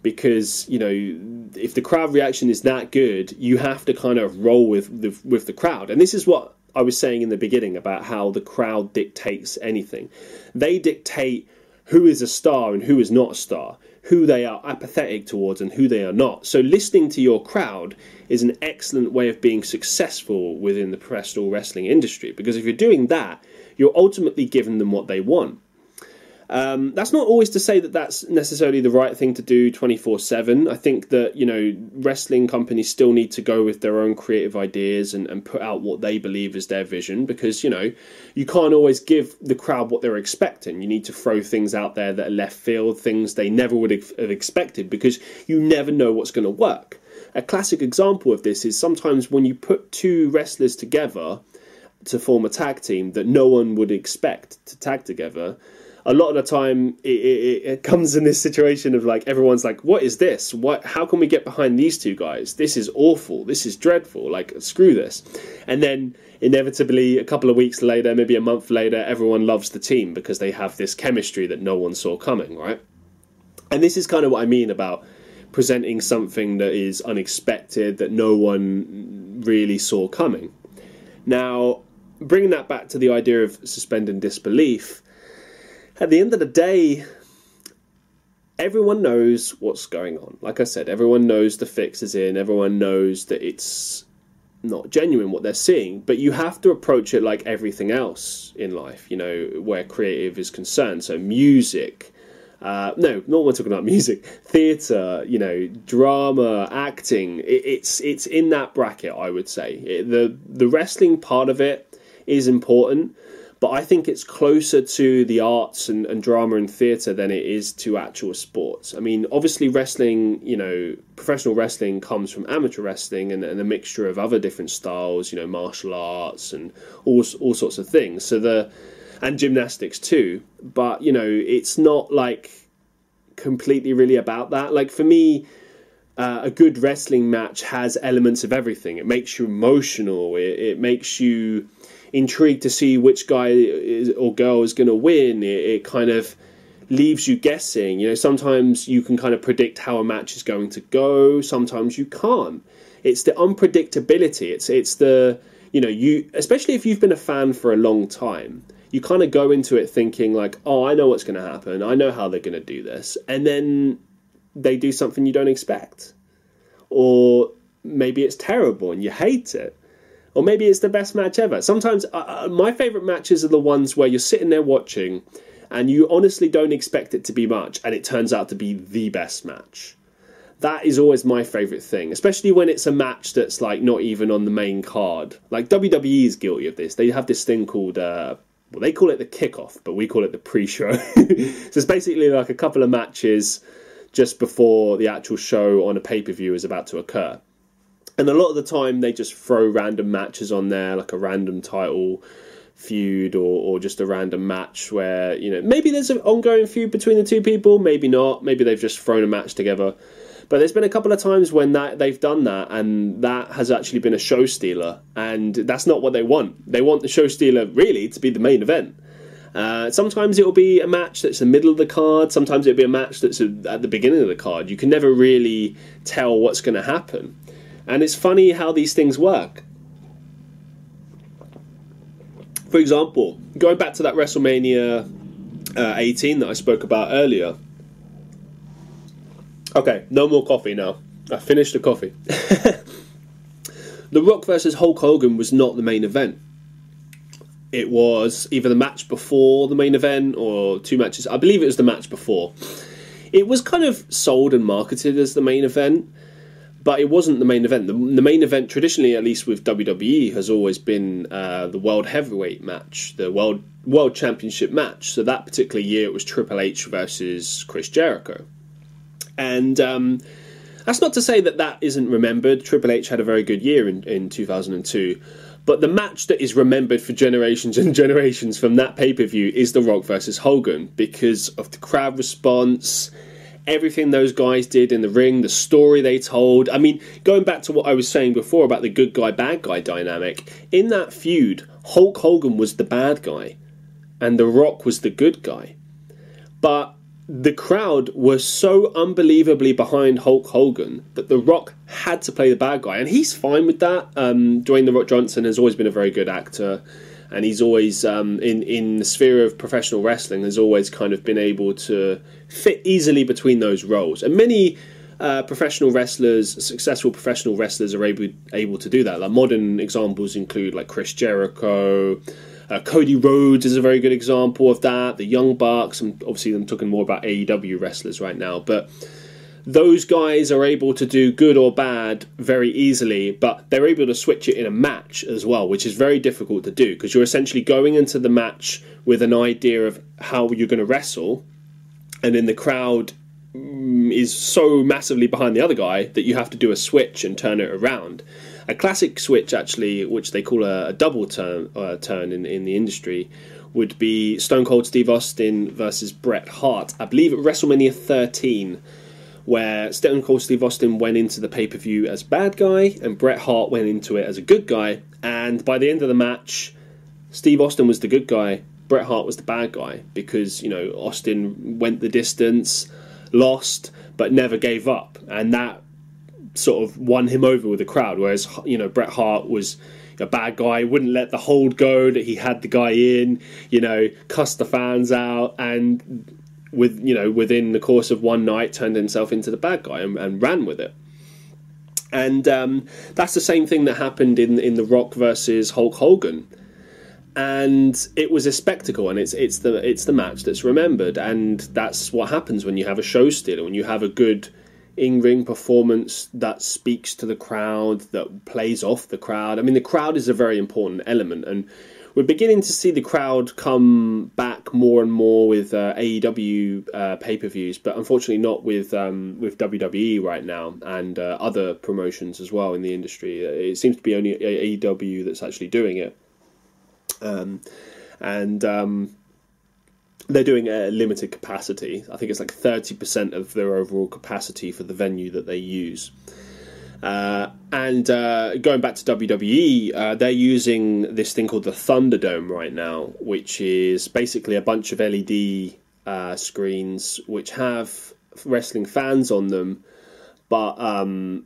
Because you know, if the crowd reaction is that good, you have to kind of roll with the with the crowd, and this is what I was saying in the beginning about how the crowd dictates anything. They dictate who is a star and who is not a star who they are apathetic towards and who they are not. So, listening to your crowd is an excellent way of being successful within the professional wrestling industry because if you're doing that, you're ultimately giving them what they want. Um, that's not always to say that that's necessarily the right thing to do 24 7. I think that, you know, wrestling companies still need to go with their own creative ideas and, and put out what they believe is their vision because, you know, you can't always give the crowd what they're expecting. You need to throw things out there that are left field, things they never would have expected because you never know what's going to work. A classic example of this is sometimes when you put two wrestlers together to form a tag team that no one would expect to tag together a lot of the time it, it, it, comes in this situation of like everyone's like what is this? What how can we get behind these two guys? This is awful. This is dreadful. Like screw this. And then inevitably a couple of weeks later maybe a month later everyone loves the team because they have this chemistry that no one saw coming right? And this is kind of what i mean about presenting something that is unexpected that no one really saw coming. Now bringing that back to the idea of suspending disbelief at the end of the day, everyone knows what's going on. Like I said, everyone knows the fix is in, everyone knows that it's not genuine what they're seeing, but you have to approach it like everything else in life, you know, where creative is concerned. So, music, uh, no, not we're talking about music, theatre, you know, drama, acting. It, it's it's in that bracket, I would say. It, the the wrestling part of it is important, but I think it's closer to the arts and, and drama and theatre than it is to actual sports. I mean, obviously, wrestling, you know, professional wrestling comes from amateur wrestling and, and a mixture of other different styles, you know, martial arts and all all sorts of things. So the and gymnastics too. But you know, it's not like completely really about that. Like for me. Uh, a good wrestling match has elements of everything. It makes you emotional. It, it makes you intrigued to see which guy is, or girl is going to win. It, it kind of leaves you guessing. You know, sometimes you can kind of predict how a match is going to go. Sometimes you can't. It's the unpredictability. It's it's the you know you especially if you've been a fan for a long time. You kind of go into it thinking like, oh, I know what's going to happen. I know how they're going to do this, and then they do something you don't expect, or maybe it's terrible and you hate it, or maybe it's the best match ever. Sometimes uh, uh my favorite matches are the ones where you're sitting there watching, and you honestly don't expect it to be much, and it turns out to be the best match that is always my favorite thing, especially when it's a match that's like not even on the main card. Like WWE is guilty of this. They have this thing called uh, well, they call it the kickoff, but we call it the pre-show. so it's basically like a couple of matches just before the actual show on a pay-per-view is about to occur. And a lot of the time, they just throw random matches on there, like a random title feud or, or just a random match where you know maybe there's an ongoing feud between the two people, maybe not. Maybe they've just thrown a match together. But there's been a couple of times when that they've done that, and that has actually been a show stealer, and that's not what they want. They want the show stealer really to be the main event. Uh, sometimes it will be a match that's the middle of the card. Sometimes it'll be a match that's at the beginning of the card. You can never really tell what's going to happen, and it's funny how these things work. For example, going back to that WrestleMania uh, 18 that I spoke about earlier, Okay, no more coffee now. I finished the coffee. the Rock versus Hulk Hogan was not the main event. It was either the match before the main event or two matches. I believe it was the match before. It was kind of sold and marketed as the main event, but it wasn't the main event. The, the main event, traditionally, at least with WWE, has always been uh, the World Heavyweight match, the World World Championship match. So that particular year, it was Triple H versus Chris Jericho. And um, that's not to say that that isn't remembered. Triple H had a very good year in, in 2002. But the match that is remembered for generations and generations from that pay per view is The Rock versus Hogan because of the crowd response, everything those guys did in the ring, the story they told. I mean, going back to what I was saying before about the good guy, bad guy dynamic, in that feud, Hulk Hogan was the bad guy and The Rock was the good guy. But the crowd were so unbelievably behind Hulk Hogan that The Rock had to play the bad guy, and he's fine with that. Um, Dwayne The Rock Johnson has always been a very good actor, and he's always um, in in the sphere of professional wrestling has always kind of been able to fit easily between those roles, and many. Uh, professional wrestlers, successful professional wrestlers, are able able to do that. Like modern examples include like Chris Jericho, uh, Cody Rhodes is a very good example of that. The Young Bucks, and obviously I'm talking more about AEW wrestlers right now, but those guys are able to do good or bad very easily, but they're able to switch it in a match as well, which is very difficult to do because you're essentially going into the match with an idea of how you're going to wrestle, and then the crowd mm, is so massively behind the other guy that you have to do a switch and turn it around. A classic switch, actually, which they call a, a double turn uh, turn in, in the industry, would be Stone Cold Steve Austin versus Bret Hart. I believe at WrestleMania 13, where Stone Cold Steve Austin went into the pay per view as bad guy and Bret Hart went into it as a good guy. And by the end of the match, Steve Austin was the good guy, Bret Hart was the bad guy because you know Austin went the distance, lost, but never gave up, and that sort of won him over with the crowd. Whereas you know Bret Hart was a bad guy, wouldn't let the hold go that he had the guy in, you know, cussed the fans out, and with you know within the course of one night turned himself into the bad guy and, and ran with it. And um, that's the same thing that happened in in the Rock versus Hulk Hogan. And it was a spectacle, and it's it's the it's the match that's remembered, and that's what happens when you have a show stealer, when you have a good in ring performance that speaks to the crowd, that plays off the crowd. I mean, the crowd is a very important element, and we're beginning to see the crowd come back more and more with uh, AEW uh, pay per views, but unfortunately not with um, with WWE right now and uh, other promotions as well in the industry. It seems to be only AEW that's actually doing it, um, and um, they're doing a limited capacity. I think it's like 30% of their overall capacity for the venue that they use. Uh, and uh, going back to WWE, uh, they're using this thing called the Thunderdome right now, which is basically a bunch of LED uh, screens which have wrestling fans on them, but um,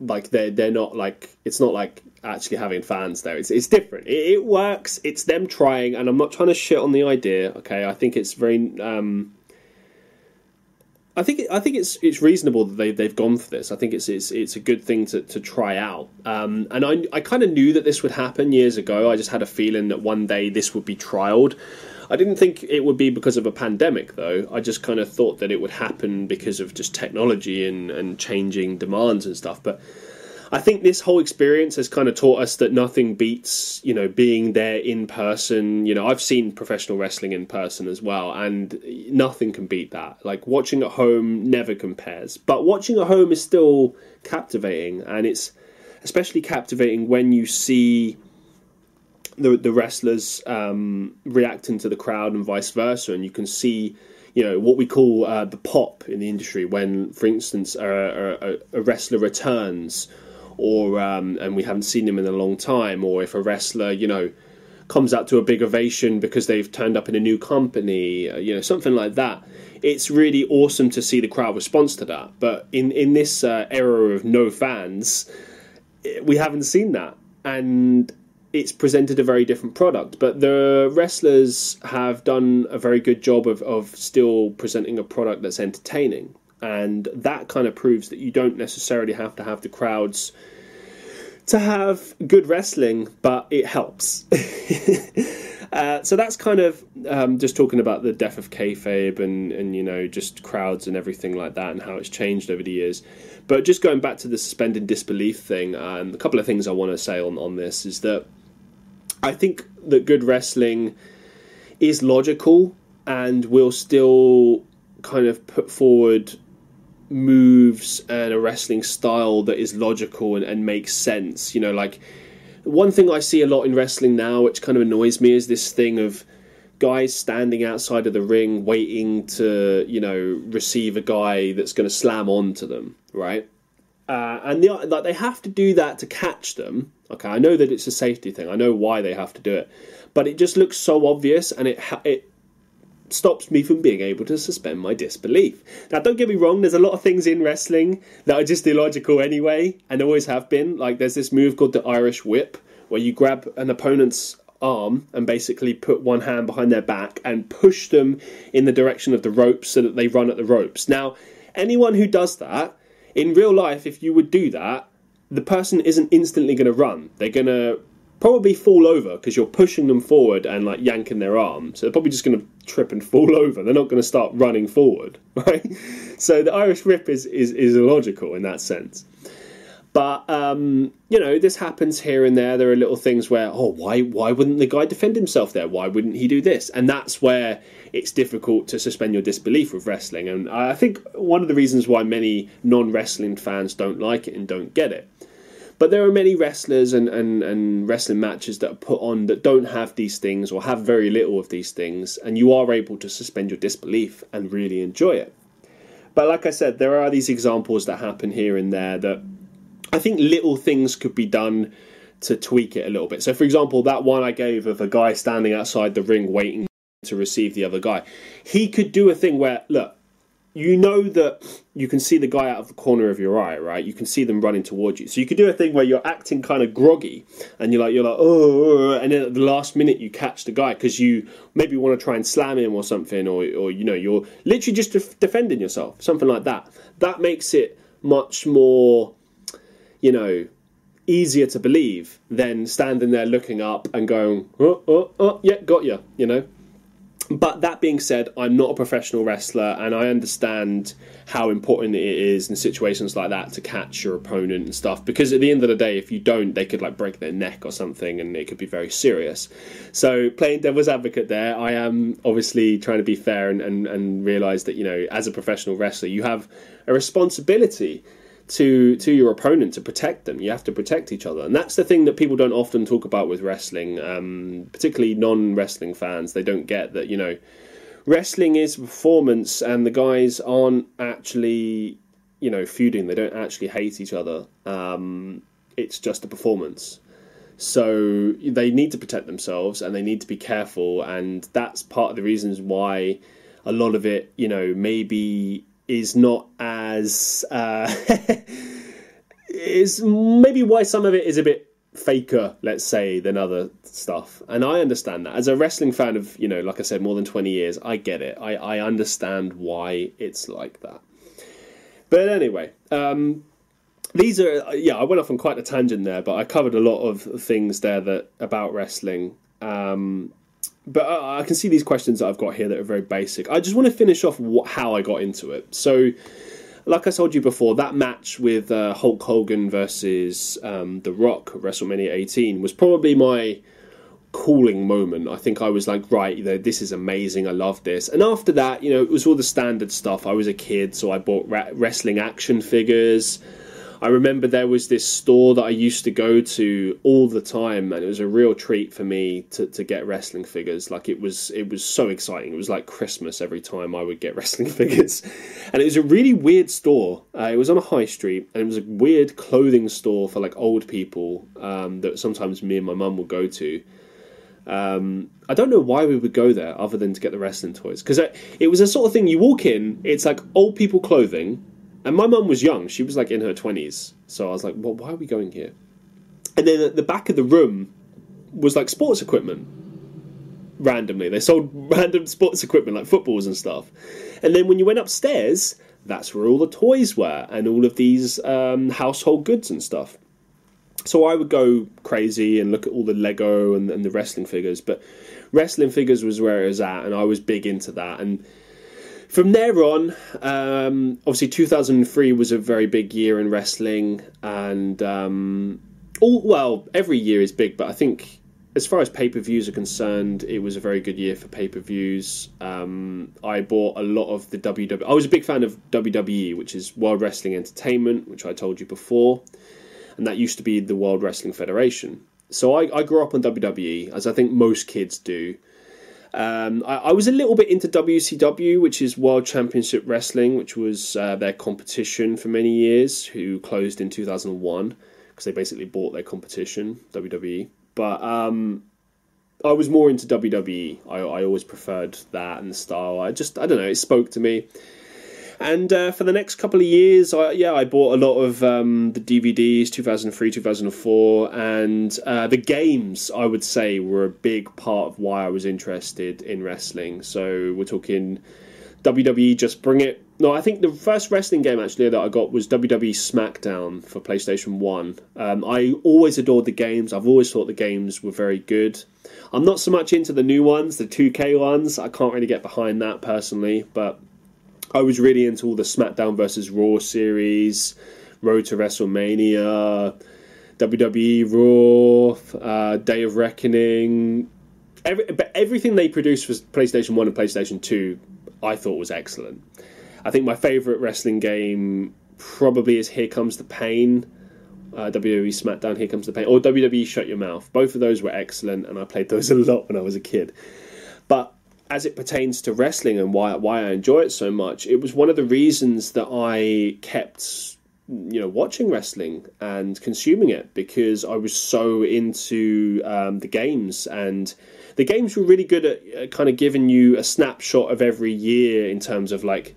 like they're they're not like it's not like actually having fans there. It's it's different. It, it, works. It's them trying, and I'm not trying to shit on the idea. Okay, I think it's very. Um, I think I think it's it's reasonable that they they've gone for this. I think it's it's it's a good thing to, to try out. Um, and I I kind of knew that this would happen years ago. I just had a feeling that one day this would be trialed. I didn't think it would be because of a pandemic, though. I just kind of thought that it would happen because of just technology and, and changing demands and stuff. But I think this whole experience has kind of taught us that nothing beats, you know, being there in person. You know, I've seen professional wrestling in person as well, and nothing can beat that. Like watching at home never compares, but watching at home is still captivating, and it's especially captivating when you see the the wrestlers um, reacting to the crowd and vice versa, and you can see you know what we call uh, the pop in the industry when, for instance, a, a, a wrestler returns or um, and we haven't seen him in a long time, or if a wrestler, you know, comes out to a big ovation because they've turned up in a new company, uh, you know, something like that. It's really awesome to see the crowd response to that. But in in this uh, era of no fans, eh, we haven't seen that, and it's presented a very different product. But the wrestlers have done a very good job of of still presenting a product that's entertaining and that kind of proves that you don't necessarily have to have the crowds to have good wrestling, but it helps. uh, so that's kind of um, just talking about the death of kayfabe and and you know just crowds and everything like that and how it's changed over the years. But just going back to the suspended disbelief thing, um, a couple of things I want to say on on this is that I think that good wrestling is logical and will still kind of put forward moves and a wrestling style that is logical and, and makes sense. You know, like one thing I see a lot in wrestling now, which kind of annoys me, is this thing of guys standing outside of the ring waiting to, you know, receive a guy that's going to slam onto them, right? Uh, and the, like they have to do that to catch them. Okay, I know that it's a safety thing. I know why they have to do it, but it just looks so obvious, and it it stops me from being able to suspend my disbelief. Now, don't get me wrong, there's a lot of things in wrestling that are just illogical anyway, and always have been. Like, there's this move called the Irish whip, where you grab an opponent's arm and basically put one hand behind their back and push them in the direction of the ropes so that they run at the ropes. Now, anyone who does that, in real life, if you would do that, the person isn't instantly going to run. They're going to probably fall over because you're pushing them forward and like yanking their arm. So they're probably just going to trip and fall over. They're not going to start running forward, right? So the Irish whip is, is, is illogical in that sense. But um, you know, this happens here and there. There are little things where, oh, why why wouldn't the guy defend himself there? Why wouldn't he do this? And that's where it's difficult to suspend your disbelief with wrestling. And I think one of the reasons why many non wrestling fans don't like it and don't get it but there are many wrestlers and, and, and wrestling matches that are put on that don't have these things or have very little of these things, and you are able to suspend your disbelief and really enjoy it. But like I said, there are these examples that happen here and there that I think little things could be done to tweak it a little bit. So, for example, that one I gave of a guy standing outside the ring waiting to receive the other guy, he could do a thing where, look, you know that you can see the guy out of the corner of your eye, right? You can see them running towards you. So you could do a thing where you're acting kind of groggy, and you're like, you're like, oh, and then at the last minute you catch the guy because you maybe want to try and slam him or something, or or you know, you're literally just def- defending yourself, something like that. That makes it much more, you know, easier to believe than standing there looking up and going, oh, oh, oh, yeah, got you, you know but that being said, I'm not a professional wrestler, and I understand how important it is in situations like that to catch your opponent and stuff. Because at the end of the day, if you don't, they could like break their neck or something, and it could be very serious. So, playing devil's advocate there, I am obviously trying to be fair and, and, and realize that you know, as a professional wrestler, you have a responsibility to to your opponent to protect them. You have to protect each other, and that's the thing that people don't often talk about with wrestling, um, particularly non wrestling fans. They don't get that you know wrestling is performance, and the guys aren't actually you know feuding. They don't actually hate each other. Um, it's just a performance. So they need to protect themselves and they need to be careful, and that's part of the reasons why a lot of it, you know, maybe is not as uh, is maybe why some of it is a bit faker, let's say, than other stuff. And I understand that. As a wrestling fan of, you know, like I said, more than 20 years, I get it. I, I understand why it's like that. But anyway, um, these are, yeah, I went off on quite a tangent there, but I covered a lot of things there that about wrestling. Um, but I, I can see these questions that I've got here that are very basic. I just want to finish off what, how I got into it. So, like I told you before, that match with uh, Hulk Hogan versus um, The Rock WrestleMania 18 was probably my cooling moment. I think I was like, right, you know, this is amazing. I love this. And after that, you know, it was all the standard stuff. I was a kid, so I bought ra- wrestling action figures. I remember there was this store that I used to go to all the time, and it was a real treat for me to, to get wrestling figures. Like it was, it was so exciting. It was like Christmas every time I would get wrestling figures, and it was a really weird store. Uh, it was on a high street, and it was a weird clothing store for like old people um, that sometimes me and my mum would go to. Um, I don't know why we would go there other than to get the wrestling toys because it, was a sort of thing. You walk in, it's like old people clothing and my mum was young; she was like in her twenties. So I was like, "Well, why are we going here?" And then at the back of the room was like sports equipment. Randomly, they sold random sports equipment like footballs and stuff. And then when you went upstairs, that's where all the toys were and all of these um, household goods and stuff. So I would go crazy and look at all the Lego and, and the wrestling figures, but wrestling figures was where it was at, and I was big into that. And from there on, um, obviously 2003 was a very big year in wrestling, and um, all well, every year is big, but I think as far as pay per views are concerned, it was a very good year for pay per views. Um, I bought a lot of the WWE. I was a big fan of WWE, which is World Wrestling Entertainment, which I told you before, and that used to be the World Wrestling Federation. So I, I grew up on WWE, as I think most kids do. Um, I, I, was a little bit into WCW, which is World Championship Wrestling, which was uh, their competition for many years, who closed in 2001 because they basically bought their competition, WWE. But um, I was more into WWE. I, I, always preferred that and the style. I just, I don't know, it spoke to me. And uh, for the next couple of years, I, yeah, I bought a lot of um, the DVDs, 2003, 2004, and uh, the games. I would say were a big part of why I was interested in wrestling. So we're talking WWE Just Bring It. No, I think the first wrestling game actually that I got was WWE SmackDown for PlayStation One. Um, I always adored the games. I've always thought the games were very good. I'm not so much into the new ones, the 2K ones. I can't really get behind that personally, but I was really into all the SmackDown versus Raw series, Road to WrestleMania, WWE Raw, uh, Day of Reckoning. Every, but everything they produced for PlayStation 1 and PlayStation 2, I thought was excellent. I think my favourite wrestling game probably is Here Comes the Pain. Uh, WWE SmackDown, Here Comes the Pain, or WWE Shut Your Mouth. Both of those were excellent, and I played those a lot when I was a kid. But as it pertains to wrestling and why why I enjoy it so much, it was one of the reasons that I kept you know watching wrestling and consuming it because I was so into um, the games and the games were really good at, kind of giving you a snapshot of every year in terms of like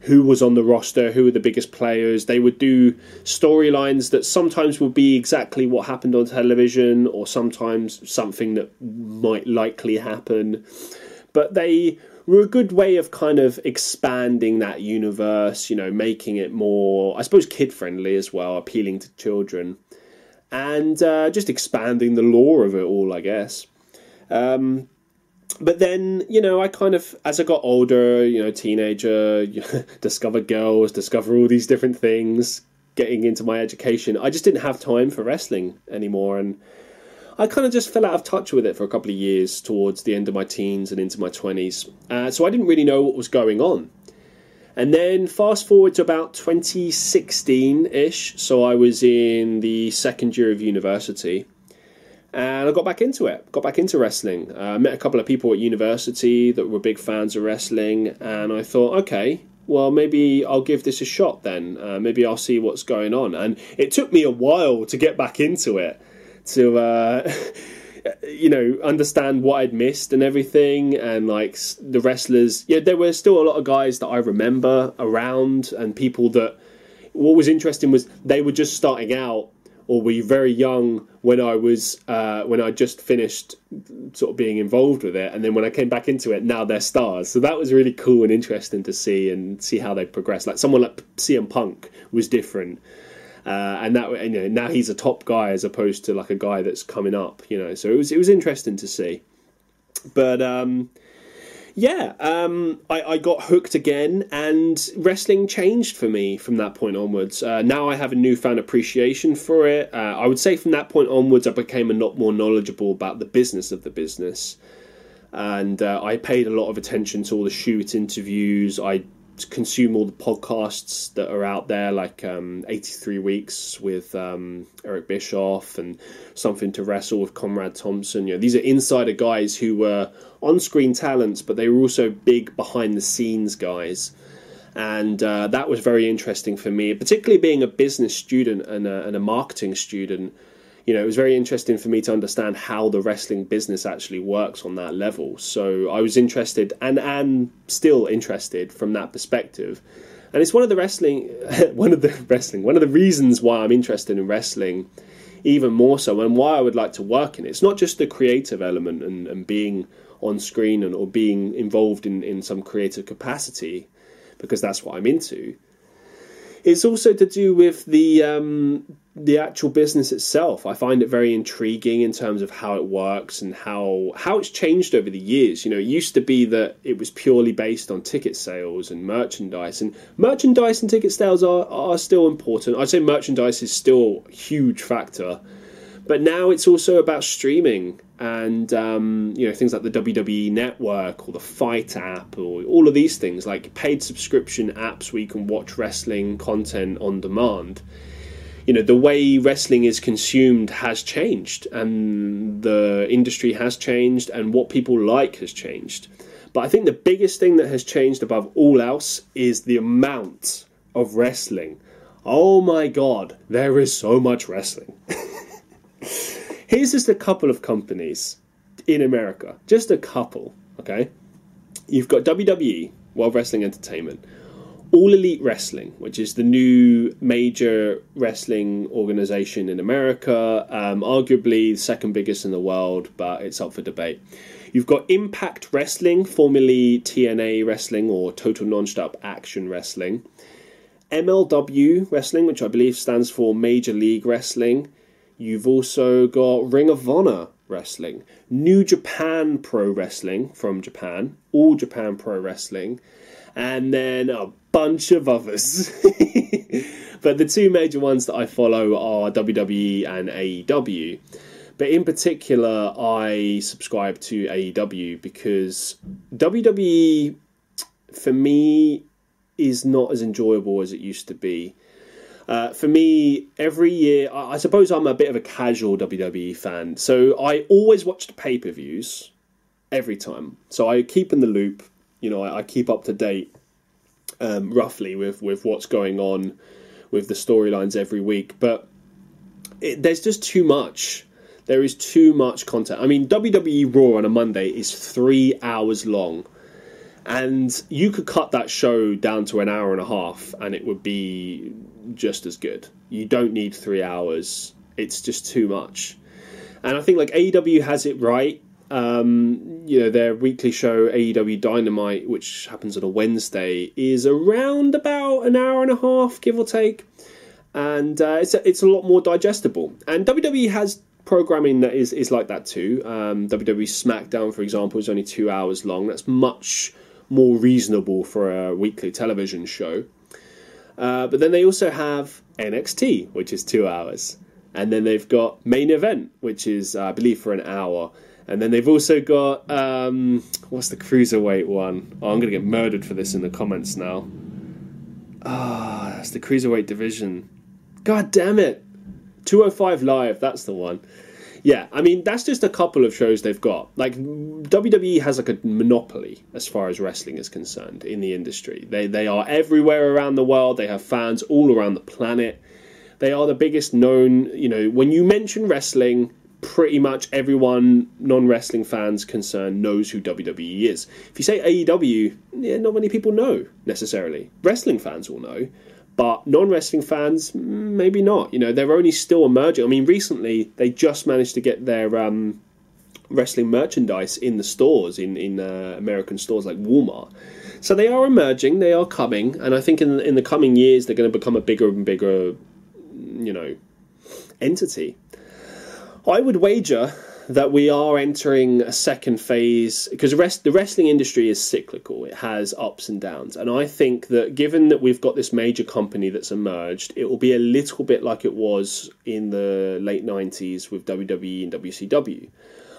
who was on the roster, who were the biggest players. They would do storylines that sometimes would be exactly what happened on television, or sometimes something that might likely happen but they were a good way of kind of expanding that universe, you know, making it more, I suppose, kid friendly as well, appealing to children, and uh, just expanding the lore of it all, I guess. Um, but then, you know, I kind of, as I got older, you know, teenager, discover girls, discover all these different things, getting into my education, I just didn't have time for wrestling anymore, and I kind of just fell out of touch with it for a couple of years towards the end of my teens and into my 20s. Uh, so I didn't really know what was going on. And then fast forward to about 2016 ish. So I was in the second year of university. And I got back into it, got back into wrestling. Uh, I met a couple of people at university that were big fans of wrestling. And I thought, okay, well, maybe I'll give this a shot then. Uh, maybe I'll see what's going on. And it took me a while to get back into it to uh, you know understand what I'd missed and everything, and like the wrestlers. Yeah, there were still a lot of guys that I remember around, and people that. What was interesting was they were just starting out or were very young when I was uh, when I just finished sort of being involved with it, and then when I came back into it, now they're stars. So that was really cool and interesting to see and see how they progressed. Like someone like CM Punk was different. Uh, and that you know now he's a top guy as opposed to like a guy that's coming up you know so it was it was interesting to see but um yeah, um, I, I, got hooked again, and wrestling changed for me from that point onwards. Uh, now I have a newfound appreciation for it. Uh, I would say from that point onwards, I became a lot more knowledgeable about the business of the business, and uh, I paid a lot of attention to all the shoot interviews. I consume all the podcasts that are out there, like um, 83 Weeks with um, Eric Bischoff and Something to Wrestle with Conrad Thompson. You know, these are insider guys who were on screen talents, but they were also big behind the scenes guys. And uh, that was very interesting for me, particularly being a business student and a, and a marketing student you know, it was very interesting for me to understand how the wrestling business actually works on that level. So I was interested and and still interested from that perspective. And it's one of the wrestling, one of the wrestling, one of the reasons why I'm interested in wrestling, even more so, and why I would like to work in it. It's not just the creative element and, and being on screen and or being involved in, in some creative capacity, because that's what I'm into. It's also to do with the um, the actual business itself. I find it very intriguing in terms of how it works and how how it's changed over the years. You know, it used to be that it was purely based on ticket sales and merchandise, and merchandise and ticket sales are are still important. I'd say merchandise is still a huge factor, but now it's also about streaming and um, you know things like the WWE Network or the FITE app or all of these things like paid subscription apps where you can watch wrestling content on demand. You know the way wrestling is consumed has changed, and the industry has changed, and what people like has changed. But I think the biggest thing that has changed above all else is the amount of wrestling. Oh my god, there is so much wrestling. Here's just a couple of companies in America, just a couple, okay? You've got WWE, World Wrestling Entertainment, All Elite Wrestling, which is the new major wrestling organization in America, um, arguably the second biggest in the world, but it's up for debate. You've got Impact Wrestling, formerly TNA Wrestling or Total Nonstop Action Wrestling. MLW Wrestling, which I believe stands for Major League Wrestling. You've also got Ring of Honor Wrestling, New Japan Pro Wrestling from Japan, All Japan Pro Wrestling, and then a bunch of others. but the two major ones that I follow are WWE and AEW. But in particular, I subscribe to AEW because WWE, for me, is not as enjoyable as it used to be. Uh, for me, every year, I, I suppose I'm a bit of a casual WWE fan, so I always watch the pay per views every time. So I keep in the loop. You know, I, I keep up to date um, roughly with with what's going on with the storylines every week. But it, there's just too much. There is too much content. I mean, WWE Raw on a Monday is three hours long and you could cut that show down to an hour and a half and it would be just as good. You don't need three hours. It's just too much. And i think like aew has it right. Um, you know their weekly show aew dynamite which happens on a wednesday is around about an hour and a half give or take. And uh, it's, a, it's a lot more digestible. And wwe has programming that is, is like that too. Um, wwe smackdown for example is only two hours long. That's much more reasonable for a weekly television show. Uh, but then they also have NXT, which is two hours. And then they've got Main Event, which is, uh, I believe, for an hour. And then they've also got, um, what's the cruiserweight one? Oh, I'm going to get murdered for this in the comments now. Ah, oh, that's the cruiserweight division. God damn it. 205 Live, that's the one yeah, I mean that's just a couple of shows they've got. Like WWE has like a monopoly as far as wrestling is concerned in the industry. They they are everywhere around the world. They have fans all around the planet. They are the biggest known. You know, when you mention wrestling, pretty much everyone non-wrestling fans concerned knows who WWE is. If you say AEW, yeah, not many people know necessarily. Wrestling fans will know, But non wrestling fans, maybe not. You know, they're only still emerging. I mean, recently they just managed to get their um, wrestling merchandise in the stores, in in uh, American stores like Walmart. So they are emerging, they are coming, and I think in in the coming years they're going to become a bigger and bigger, you know, entity. I would wager that we are entering a second phase because rest, the wrestling industry is cyclical. It has ups and downs, and I think that given that we've got this major company that's emerged, it will be a little bit like it was in the late '90s with WWE and WCW.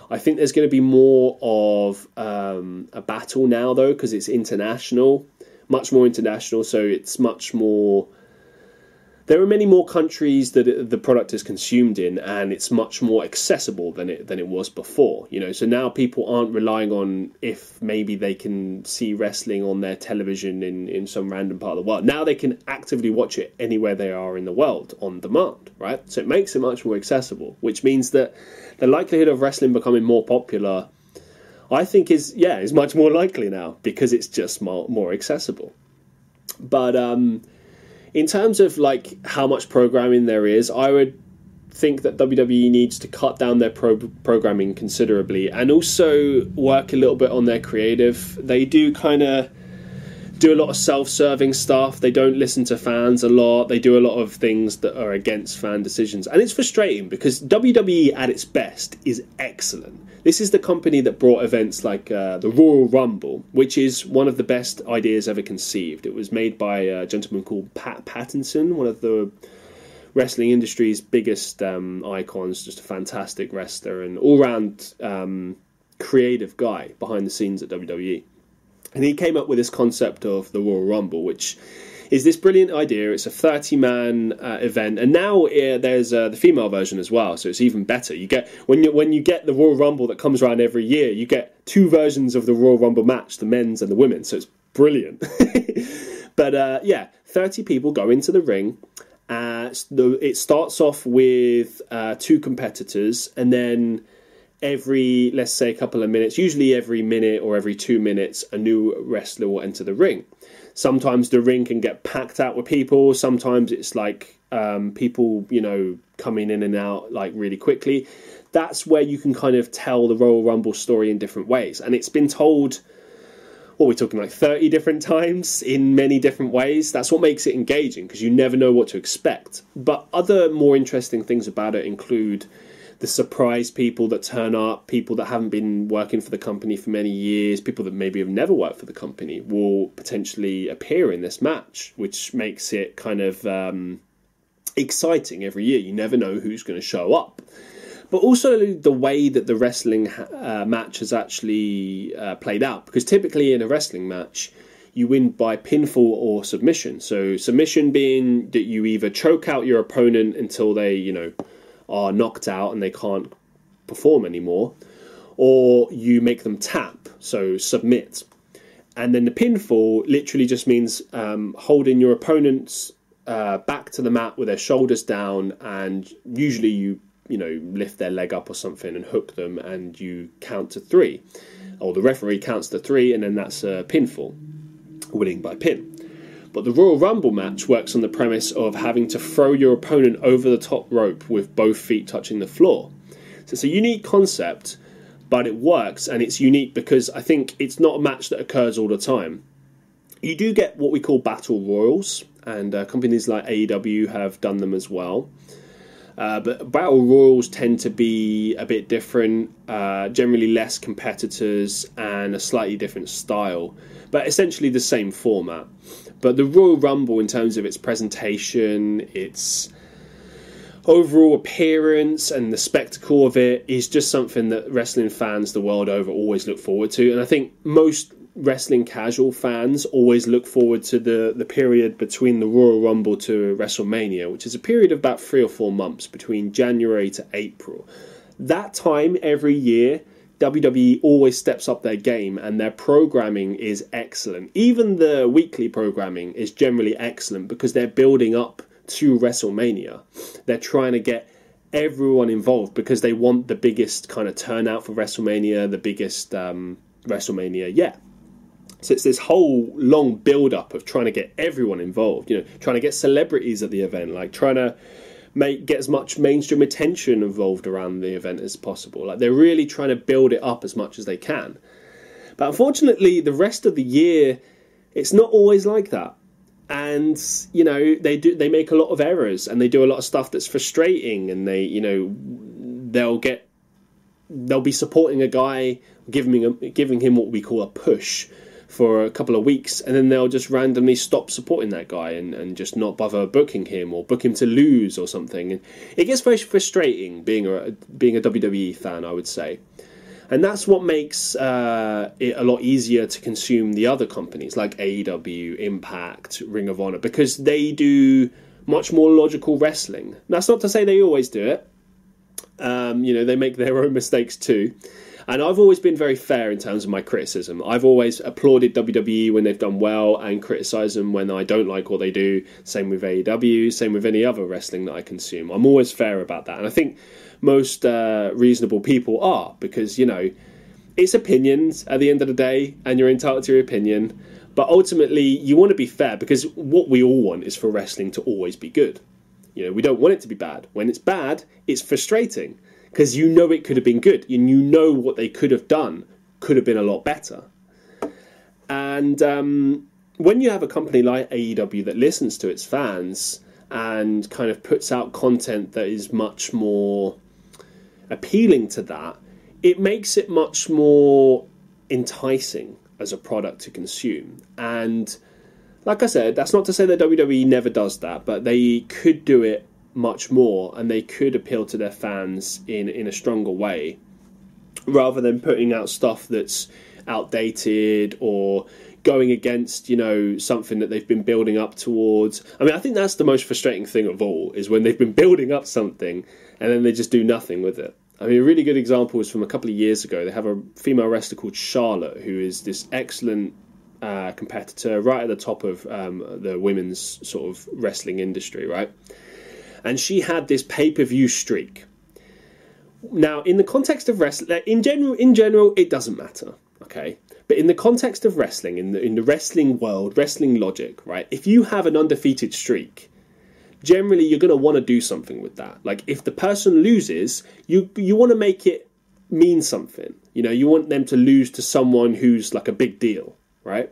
I think there's going to be more of um, a battle now, though, because it's international, much more international. So it's much more there are many more countries that the product is consumed in, and it's much more accessible than it than it was before. You know, so now people aren't relying on if maybe they can see wrestling on their television in in some random part of the world. Now they can actively watch it anywhere they are in the world on demand, right? So it makes it much more accessible, which means that the likelihood of wrestling becoming more popular, I think, is yeah, is much more likely now because it's just more, more accessible. But um, in terms of like how much programming there is, I would think that WWE needs to cut down their pro- programming considerably and also work a little bit on their creative. They do kind of do a lot of self-serving stuff. They don't listen to fans a lot. They do a lot of things that are against fan decisions, and it's frustrating because WWE at its best is excellent. This is the company that brought events like uh, the Royal Rumble, which is one of the best ideas ever conceived. It was made by a gentleman called Pat Patterson, one of the wrestling industry's biggest um, icons, just a fantastic wrestler and all-round um, creative guy behind the scenes at WWE. And he came up with this concept of the Royal Rumble, which is this brilliant idea. It's a 30 man uh, event, and now uh, there's uh, the female version as well, so it's even better. You get when you when you get the Royal Rumble that comes around every year, you get two versions of the Royal Rumble match, the men's and the women's. So it's brilliant. but uh, yeah, 30 people go into the ring. Uh, it starts off with uh, two competitors, and then every, let's say, a couple of minutes, usually every minute or every two minutes, a new wrestler will enter the ring. Sometimes the ring can get packed out with people. Sometimes it's like um, people, you know, coming in and out like really quickly. That's where you can kind of tell the Royal Rumble story in different ways. And it's been told what we're talking like 30 different times in many different ways. That's what makes it engaging because you never know what to expect. But other more interesting things about it include the surprise people that turn up, people that haven't been working for the company for many years, people that maybe have never worked for the company will potentially appear in this match, which makes it kind of um, exciting every year. You never know who's going to show up. But also the way that the wrestling uh, match has actually uh, played out, because typically in a wrestling match, you win by pinfall or submission. So submission being that you either choke out your opponent until they, you know, are knocked out and they can't perform anymore, or you make them tap, so submit. And then the pinfall literally just means um, holding your opponent's uh, back to the mat with their shoulders down, and usually you you know lift their leg up or something and hook them, and you count to three, or the referee counts to three, and then that's a pinfall, winning by pin. But the Royal Rumble match works on the premise of having to throw your opponent over the top rope with both feet touching the floor. So it's a unique concept, but it works, and it's unique because I think it's not a match that occurs all the time. You do get what we call battle royals, and uh, companies like AEW have done them as well. Uh, but battle royals tend to be a bit different, uh, generally less competitors and a slightly different style, but essentially the same format. But the Royal Rumble, in terms of its presentation, its overall appearance and the spectacle of it is just something that wrestling fans the world over always look forward to. And I think most wrestling casual fans always look forward to the, the period between the Royal Rumble to WrestleMania, which is a period of about three or four months between January to April. That time every year WWE always steps up their game and their programming is excellent. Even the weekly programming is generally excellent because they're building up to WrestleMania. They're trying to get everyone involved because they want the biggest kind of turnout for WrestleMania, the biggest um, WrestleMania yet. So it's this whole long build up of trying to get everyone involved, you know, trying to get celebrities at the event, like trying to make get as much mainstream attention involved around the event as possible. Like they're really trying to build it up as much as they can. But unfortunately, the rest of the year, it's not always like that. And you know they do they make a lot of errors and they do a lot of stuff that's frustrating and they you know they'll get they'll be supporting a guy giving him giving him what we call a push for a couple of weeks and then they'll just randomly stop supporting that guy and, and just not bother booking him or book him to lose or something and it gets very frustrating being a being a WWE fan I would say and that's what makes uh, it a lot easier to consume the other companies like AEW, Impact, Ring of Honor because they do much more logical wrestling. That's not to say they always do it. Um, you know, they make their own mistakes too. And I've always been very fair in terms of my criticism. I've always applauded WWE when they've done well and criticised them when I don't like what they do. Same with AEW, same with any other wrestling that I consume. I'm always fair about that. And I think most uh, reasonable people are because you know it's opinions at the end of the day, and you're entitled to your opinion. But ultimately, you want to be fair because what we all want is for wrestling to always be good. You know, we don't want it to be bad. When it's bad, it's frustrating because you know it could have been good, and you know what they could have done could have been a lot better. And um, when you have a company like AEW that listens to its fans and kind of puts out content that is much more appealing to that, it makes it much more enticing as a product to consume. And like I said, that's not to say that WWE never does that, but they could do it much more and they could appeal to their fans in, in a stronger way rather than putting out stuff that's outdated or going against you know something that they've been building up towards i mean i think that's the most frustrating thing of all is when they've been building up something and then they just do nothing with it I mean, a really good example is from a couple of years ago. They have a female wrestler called Charlotte, who is this excellent uh, competitor, right at the top of um, the women's sort of wrestling industry, right? And she had this pay per view streak. Now, in the context of wrestling, in general, in general, it doesn't matter, okay. But in the context of wrestling, in the in the wrestling world, wrestling logic, right? If you have an undefeated streak, generally you're going to want to do something with that. Like if the person loses, you you want to make it mean something. You know, you want them to lose to someone who's like a big deal, right?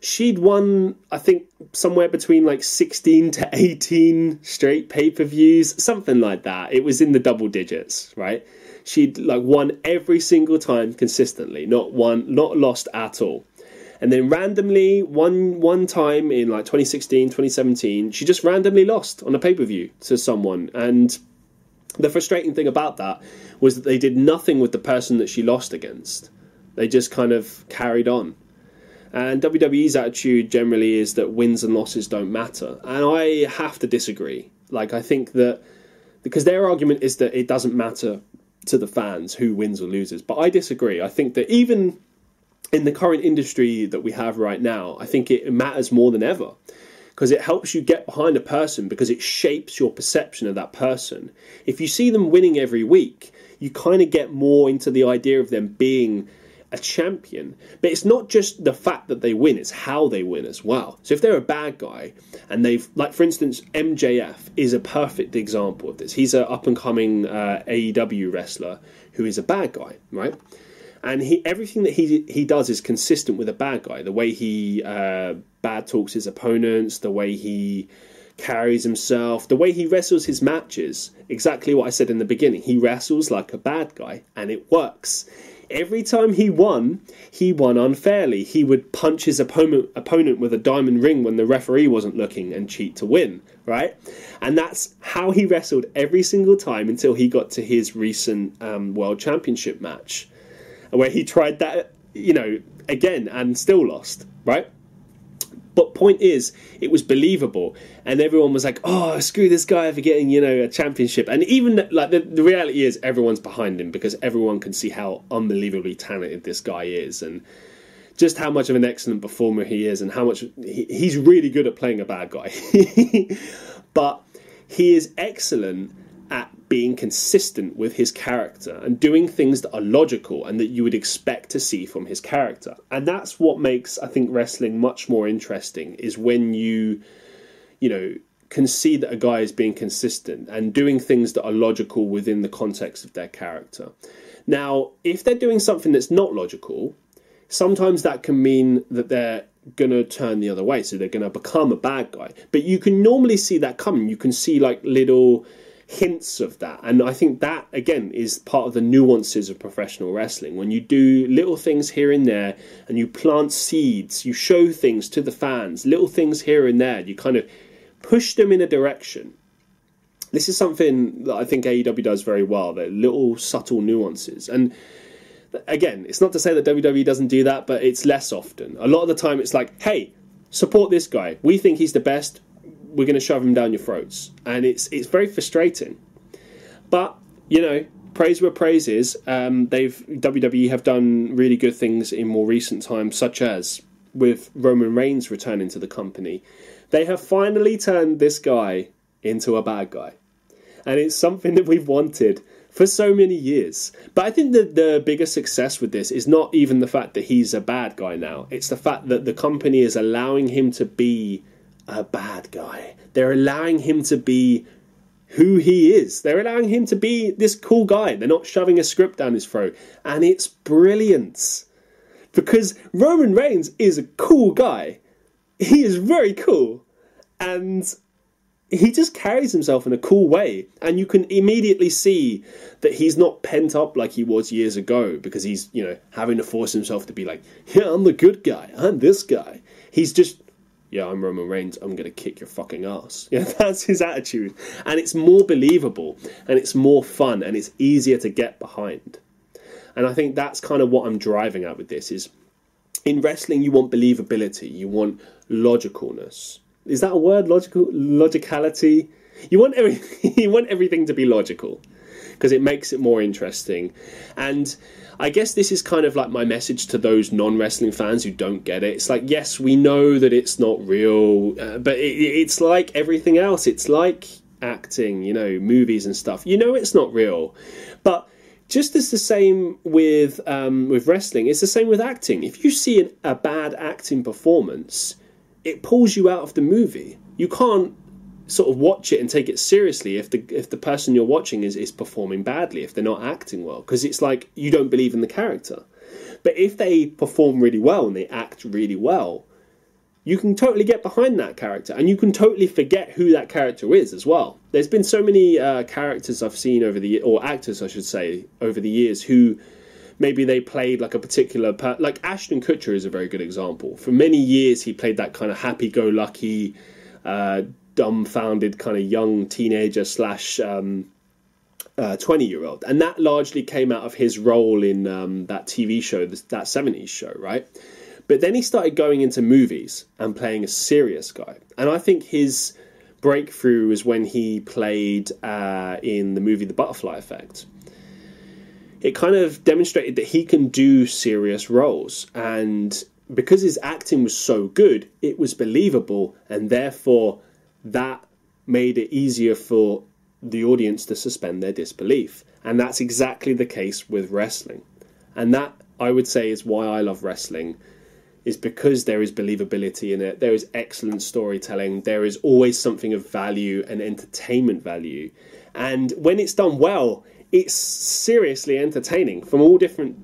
She'd won, I think, somewhere between like 16 to 18 straight pay per views, something like that. It was in the double digits, right? She'd like won every single time consistently, not one, not lost at all and then randomly one one time in like 2016 2017 she just randomly lost on a pay-per-view to someone and the frustrating thing about that was that they did nothing with the person that she lost against they just kind of carried on and WWE's attitude generally is that wins and losses don't matter. And I have to disagree. Like I think that because their argument is that it doesn't matter to the fans who wins or loses. But I disagree. I think that even in the current industry that we have right now, I think it matters more than ever. Because it helps you get behind a person because it shapes your perception of that person. If you see them winning every week, you kind of get more into the idea of them being a champion. But it's not just the fact that they win, it's how they win as well. So if they're a bad guy and they've, like for instance, MJF is a perfect example of this. He's an up and coming uh, AEW wrestler who is a bad guy, right? and he everything that he he does is consistent with a bad guy. The way he uh, bad talks his opponents, the way he carries himself, the way he wrestles his matches. Exactly what I said in the beginning. He wrestles like a bad guy, and it works. Every time he won, he won unfairly. He would punch his opponent opponent with a diamond ring when the referee wasn't looking and cheat to win, right? And that's how he wrestled every single time until he got to his recent um, world championship match where he tried that, you know, again and still lost, right? But point is, it was believable, and everyone was like, "Oh, screw this guy for getting you know a championship." And even like the, the reality is, everyone's behind him because everyone can see how unbelievably talented this guy is, and just how much of an excellent performer he is, and how much he, he's really good at playing a bad guy. but he is excellent at being consistent with his character and doing things that are logical and that you would expect to see from his character. And that's what makes I think wrestling much more interesting is when you you know can see that a guy is being consistent and doing things that are logical within the context of their character. Now, if they're doing something that's not logical, sometimes that can mean that they're going to turn the other way. So they're going to become a bad guy. But you can normally see that coming. You can see like little hints of that. And I think that, again, is part of the nuances of professional wrestling. When you do little things here and there and you plant seeds, you show things to the fans, little things here and there, you kind of push them in a direction. This is something that I think AEW does very well. They're little subtle nuances. And again, it's not to say that WWE doesn't do that, but it's less often. A lot of the time, it's like, hey, support this guy. We think he's the best. We're going to shove them down your throats, and it's it's very frustrating. But you know, praise where praise is. Um, they've WWE have done really good things in more recent times, such as with Roman Reigns returning to the company. They have finally turned this guy into a bad guy. And it's something that we've wanted for so many years. But I think that the biggest success with this is not even the fact that he's a bad guy now, it's the fact that the company is allowing him to be a bad guy. They're allowing him to be who he is. They're allowing him to be this cool guy. They're not shoving a script down his throat. And it's brilliant. Because Roman Reigns is a cool guy he is very cool, and he just carries himself in a cool way, and you can immediately see that he's not pent up like he was years ago because he's you know having to force himself to be like, yeah, I'm the good guy, I'm this guy. He's just yeah, I'm Roman Reigns. I'm gonna kick your fucking ass. Yeah, that's his attitude, and it's more believable, and it's more fun, and it's easier to get behind. And I think that's kind of what I'm driving at with this is in wrestling you want believability, you want logicalness. Is that a word? Logical logicality. You want every, you want everything to be logical because it makes it more interesting. And I guess this is kind of like my message to those non wrestling fans who don't get it. It's like, yes, we know that it's not real, uh, but it, it's like everything else. It's like acting, you know, movies and stuff. You know, it's not real, but just as the same with um, with wrestling, it's the same with acting. If you see an, a bad acting performance, it pulls you out of the movie. You can't sort of watch it and take it seriously if the if the person you're watching is is performing badly, if they're not acting well, because it's like you don't believe in the character. But if they perform really well and they act really well, you can totally get behind that character and you can totally forget who that character is as well. There's been so many uh, characters I've seen over the or actors I should say over the years who maybe they played like a particular per- like Ashton Kutcher is a very good example. For many years he played that kind of happy-go-lucky, uh, dumbfounded kind of young teenager slash um, uh, 20 year old. And that largely came out of his role in um, that TV show, that 70s show, right? But then he started going into movies and playing a serious guy. And I think his breakthrough was when he played uh, in the movie The Butterfly Effect. It kind of demonstrated that he can do serious roles. And because his acting was so good, it was believable. And therefore, that made it easier for the audience to suspend their disbelief. And that's exactly the case with wrestling. And that, I would say, is why I love wrestling is because there is believability in it. There is excellent storytelling. There is always something of value and entertainment value. And when it's done well, it's seriously entertaining from all different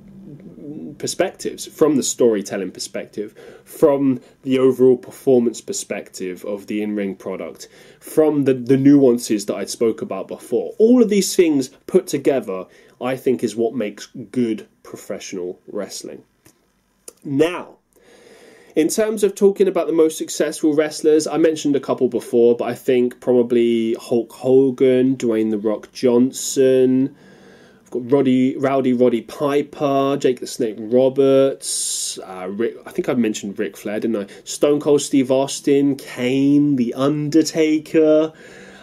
perspectives from the storytelling perspective, from the overall performance perspective of the in ring product, from the, the nuances that I spoke about before. All of these things put together, I think, is what makes good professional wrestling. Now, in terms of talking about the most successful wrestlers, I mentioned a couple before, but I think probably Hulk Hogan, Dwayne the Rock Johnson. Got Roddy, Rowdy Roddy Piper, Jake the Snake Roberts. Uh, Rick, I think I mentioned Ric Flair, didn't I? Stone Cold Steve Austin, Kane, The Undertaker.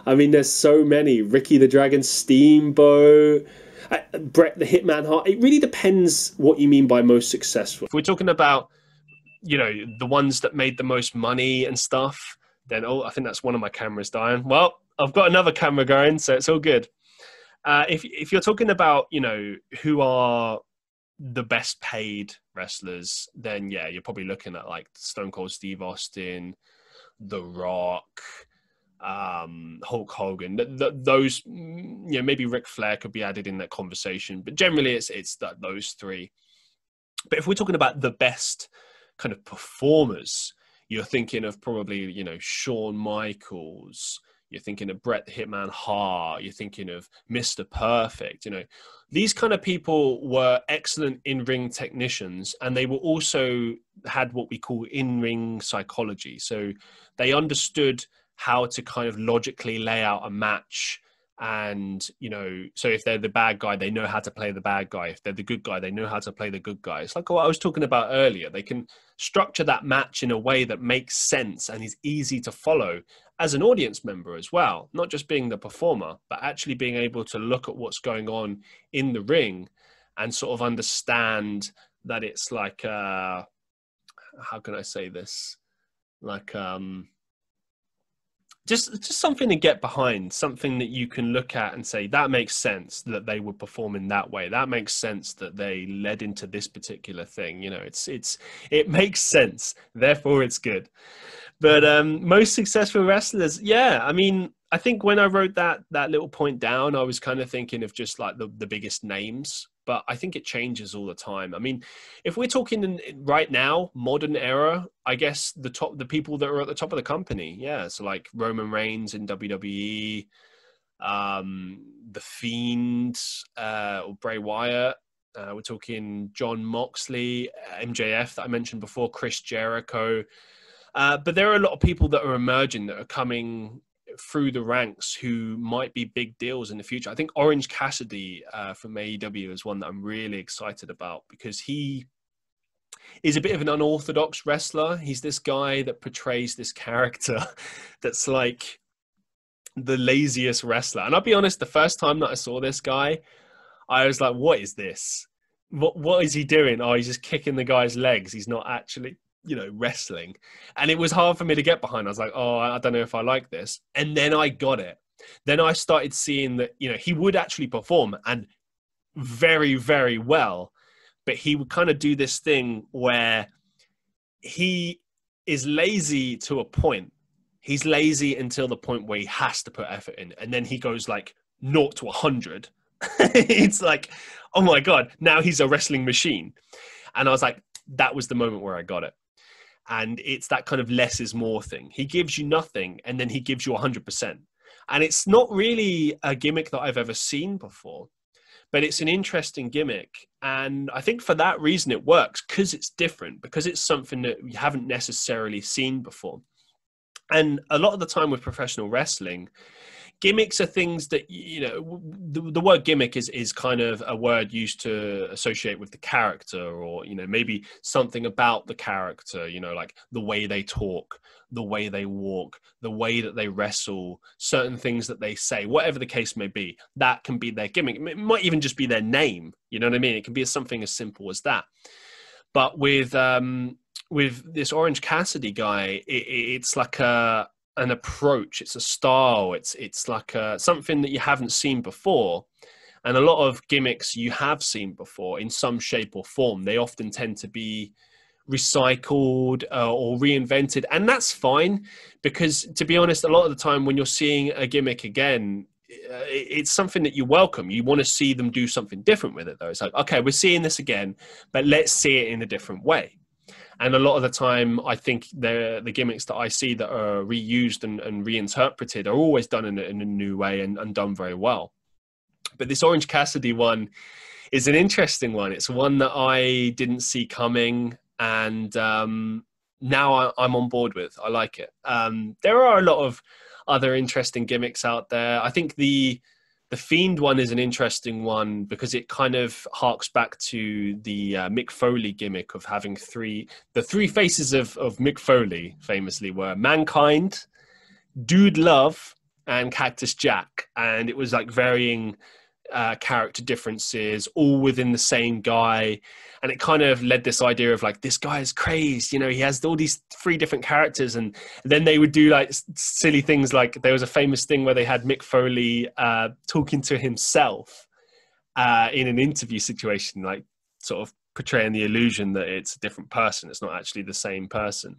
I mean, there's so many. Ricky the Dragon Steamboat. Uh, Bret the Hitman. It really depends what you mean by most successful. If we're talking about you know the ones that made the most money and stuff then oh i think that's one of my cameras dying well i've got another camera going so it's all good Uh, if if you're talking about you know who are the best paid wrestlers, then yeah, you're probably looking at like Stone Cold Steve Austin, The Rock, um, Hulk Hogan. Th- th- those, mm, you know, maybe Ric Flair could be added in that conversation, but generally it's it's that those three. But if we're talking about the best kind of performers, you're thinking of probably you know Shawn Michaels. You're thinking of Bret Hitman Hart. You're thinking of Mr. Perfect. You know, these kind of people were excellent in-ring technicians, and they were also had what we call in-ring psychology. So they understood how to kind of logically lay out a match and you know so if they're the bad guy they know how to play the bad guy if they're the good guy they know how to play the good guy it's like what i was talking about earlier they can structure that match in a way that makes sense and is easy to follow as an audience member as well not just being the performer but actually being able to look at what's going on in the ring and sort of understand that it's like uh how can i say this? Like um just just something to get behind something that you can look at and say that makes sense that they would perform in that way. That makes sense that they led into this particular thing. You know it's it's it makes sense. Therefore it's good but um most successful wrestlers yeah i mean i think when i wrote that that little point down i was kind of thinking of just like the, the biggest names but I think it changes all the time. I mean, if we're talking in, right now, modern era, I guess the top, the people that are at the top of the company, yeah, so like Roman Reigns in WWE, um, the Fiend, uh, or Bray Wyatt. Uh, we're talking Jon Moxley, MJF that I mentioned before, Chris Jericho. Uh, but there are a lot of people that are emerging that are coming through the ranks who might be big deals in the future. I think Orange Cassidy uh, from AEW is one that I'm really excited about because he is a bit of an unorthodox wrestler. He's this guy that portrays this character that's like the laziest wrestler. And I'll be honest, the first time that I saw this guy, I was like, what is this? What what is he doing? Oh, he's just kicking the guy's legs. He's not actually you know, wrestling. And it was hard for me to get behind. I was like, oh, I don't know if I like this. And then I got it. Then I started seeing that, you know, he would actually perform and very, very well. But he would kind of do this thing where he is lazy to a point. He's lazy until the point where he has to put effort in. And then he goes like naught to 100. it's like, oh my God, now he's a wrestling machine. And I was like, that was the moment where I got it and it's that kind of less is more thing. He gives you nothing and then he gives you 100%. And it's not really a gimmick that I've ever seen before, but it's an interesting gimmick. And I think for that reason it works because it's different, because it's something that you haven't necessarily seen before. And a lot of the time with professional wrestling, gimmicks are things that you know the, the, word gimmick is is kind of a word used to associate with the character or you know maybe something about the character you know like the way they talk the way they walk the way that they wrestle certain things that they say whatever the case may be that can be their gimmick. It might even just be their name you know what i mean? It can be something as simple as that. But with um with this orange cassidy guy it, it's like a an approach it's a style it's it's like a, something that you haven't seen before. And a lot of gimmicks you have seen before in some shape or form they often tend to be recycled uh, or reinvented. And that's fine because to be honest a lot of the time when you're seeing a gimmick again uh, it's something that you welcome. You want to see them do something different with it though. It's like okay we're seeing this again but let's see it in a different way and a lot of the time i think the the gimmicks that i see that are reused and, and reinterpreted are always done in a, in a new way and, and done very well. But this orange cassidy one is an interesting one. It's one that i didn't see coming and um, now I, am on board with. I like it. Um, there are a lot of other interesting gimmicks out there. I think the the Fiend one is an interesting one because it kind of harks back to the uh, Mick Foley gimmick of having three. The three faces of, of Mick Foley famously were Mankind, Dude Love, and Cactus Jack. And it was like varying uh, character differences, all within the same guy. And it kind of led this idea of like, this guy is crazed, you know, he has all these three different characters. And then they would do like silly things like there was a famous thing where they had Mick Foley uh, talking to himself uh, in an interview situation, like sort of portraying the illusion that it's a different person. It's not actually the same person.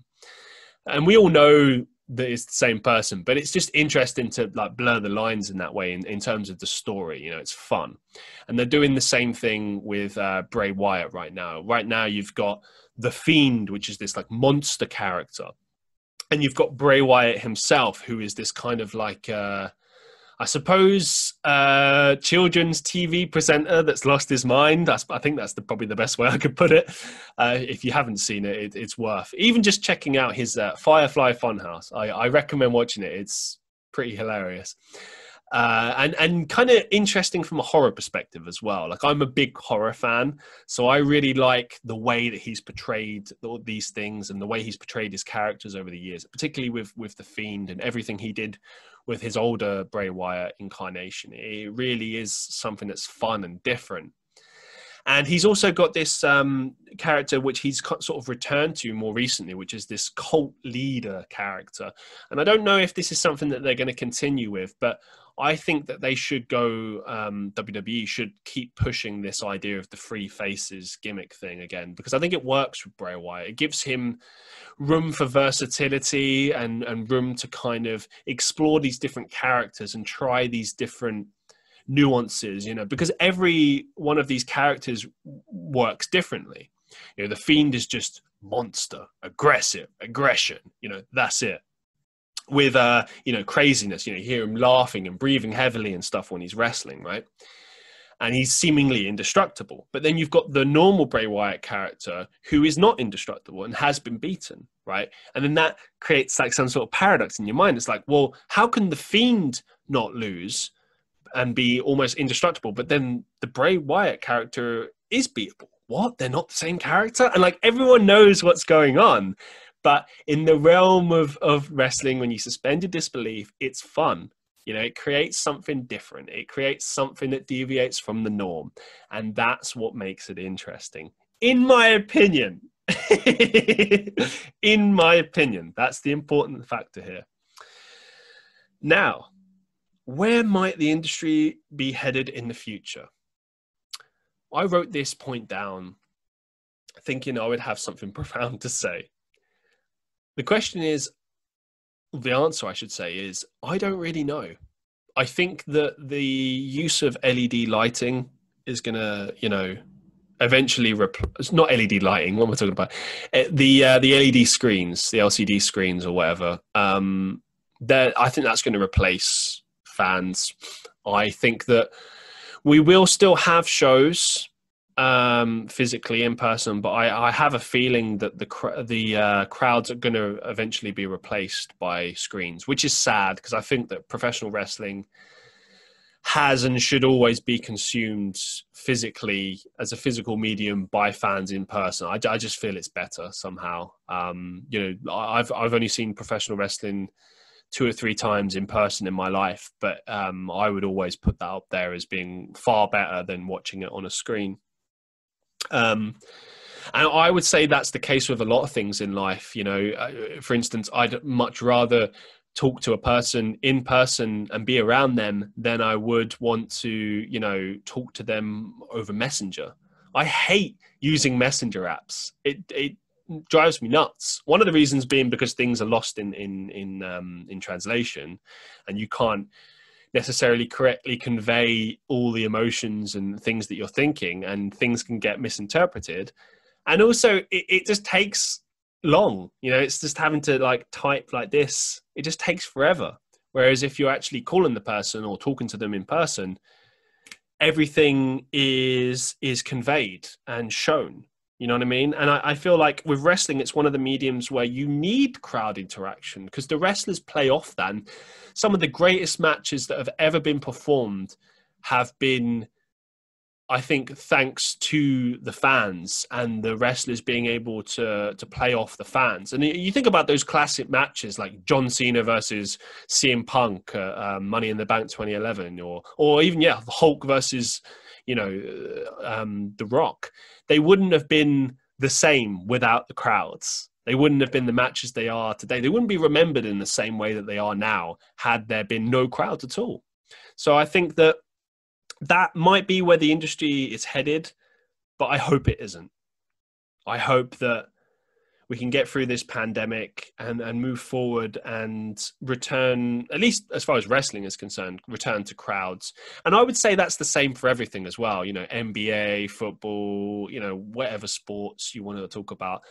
And we all know that it's the same person but it's just interesting to like blur the lines in that way in, in terms of the story you know it's fun. And they're doing the same thing with uh, bray wyatt right now. Right now you've got the fiend which is this like monster character and you've got bray wyatt himself who is this kind of like uh I suppose uh, children's TV presenter that's lost his mind. That's, I think that's the, probably the best way I could put it. Uh, if you haven't seen it, it, it's worth even just checking out his uh, Firefly Funhouse. I, I recommend watching it. It's pretty hilarious. Uh, and and kind of interesting from a horror perspective as well. Like I'm a big horror fan, so I really like the way that he's portrayed all these things and the way he's portrayed his characters over the years, particularly with with the Fiend and everything he did with his older Bray Wyatt incarnation. It really is something that's fun and different. And he's also got this um, character which he's sort of returned to more recently, which is this cult leader character. And I don't know if this is something that they're going to continue with, but I think that they should go. Um, WWE should keep pushing this idea of the free faces gimmick thing again because I think it works with Bray Wyatt. It gives him room for versatility and and room to kind of explore these different characters and try these different nuances. You know, because every one of these characters works differently. You know, the Fiend is just monster, aggressive, aggression. You know, that's it with uh you know craziness you know you hear him laughing and breathing heavily and stuff when he's wrestling right? And he's seemingly indestructible. But then you've got the normal bray wyatt character who is not indestructible and has been beaten right? And then that creates like some sort of paradox in your mind. It's like well how can the fiend not lose and be almost indestructible but then the bray wyatt character is beatable? What? They're not the same character? And like everyone knows what's going on but in the realm of, of wrestling, when you suspend your disbelief, it's fun. You know, it creates something different. It creates something that deviates from the norm. And that's what makes it interesting. In my opinion. in my opinion. That's the important factor here. Now, where might the industry be headed in the future? I wrote this point down thinking I would have something profound to say. The question is, the answer I should say is, I don't really know. I think that the use of LED lighting is going to, you know, eventually replace it's not LED lighting. What am I talking about? Eh, the uh, the LED screens, the LCD screens or whatever. Um, that I think that's going to replace fans. I think that we will still have shows um, physically in person, but I, I, have a feeling that the cr- the uh, crowds are going to eventually be replaced by screens, which is sad because I think that professional wrestling has and should always be consumed physically as a physical medium by fans in person. I, I just feel it's better somehow. Um, you know, I've I've only seen professional wrestling two or three times in person in my life, but um, I would always put that up there as being far better than watching it on a screen. Um, and I would say that's the case with a lot of things in life. You know, uh, for instance, I'd much rather talk to a person in person and be around them than I would want to, you know, talk to them over Messenger. I hate using Messenger apps. It it drives me nuts. One of the reasons being because things are lost in in in um, in translation, and you can't necessarily correctly convey all the emotions and things that you're thinking and things can get misinterpreted. And also it, it, just takes long you know it's just having to like type like this it just takes forever. Whereas if you're actually calling the person or talking to them in person everything is is conveyed and shown you know what I mean? And I, I, feel like with wrestling, it's one of the mediums where you need crowd interaction because the wrestlers play off that. And some of the greatest matches that have ever been performed have been I think thanks to the fans and the wrestlers being able to to play off the fans, and you think about those classic matches like John Cena versus CM Punk, uh, uh, Money in the Bank 2011, or or even yeah, Hulk versus you know uh, um, The Rock. They wouldn't have been the same without the crowds. They wouldn't have been the matches they are today. They wouldn't be remembered in the same way that they are now had there been no crowds at all. So I think that that might be where the industry is headed, but I hope it isn't. I hope that we can get through this pandemic and, and move forward and return, at least as far as wrestling is concerned, return to crowds. And I would say that's the same for everything as well. You know, NBA, football, you know, whatever sports you want to talk about.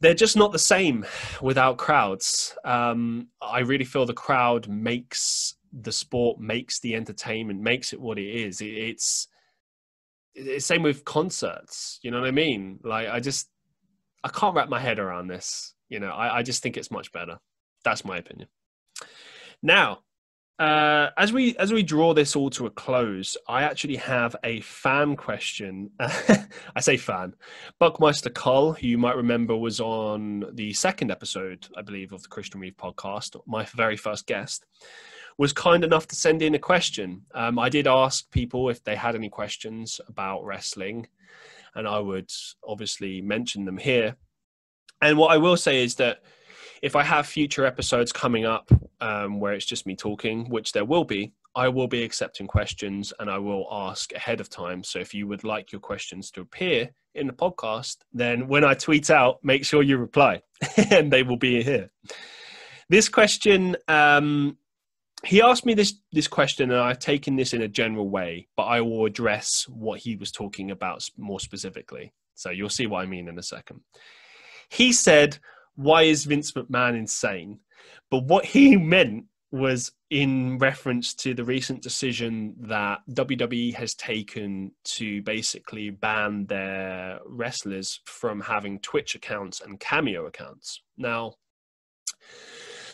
They're just not the same without crowds. Um, I really feel the crowd makes the sport makes the entertainment makes it what it is it, it's it's same with concerts you know what i mean like i just i can't wrap my head around this you know i, I just think it's much better that's my opinion now uh, as we as we draw this all to a close, I actually have a fan question. I say fan, Buckmeister Cull, who you might remember was on the second episode, I believe, of the Christian Reeve podcast, my very first guest was kind enough to send in a question. Um, I did ask people if they had any questions about wrestling, and I would obviously mention them here. And what I will say is that if I have future episodes coming up um, where it's just me talking, which there will be, I will be accepting questions and I will ask ahead of time. So if you would like your questions to appear in the podcast, then when I tweet out, make sure you reply and they will be here. This question um, he asked me this this question and i've taken this in a general way but i will address what he was talking about more specifically. So you'll see what i mean in a second. He said why is vince mcmahon insane? But what he meant was in reference to the recent decision that WWE has taken to basically ban their wrestlers from having Twitch accounts and Cameo accounts. Now,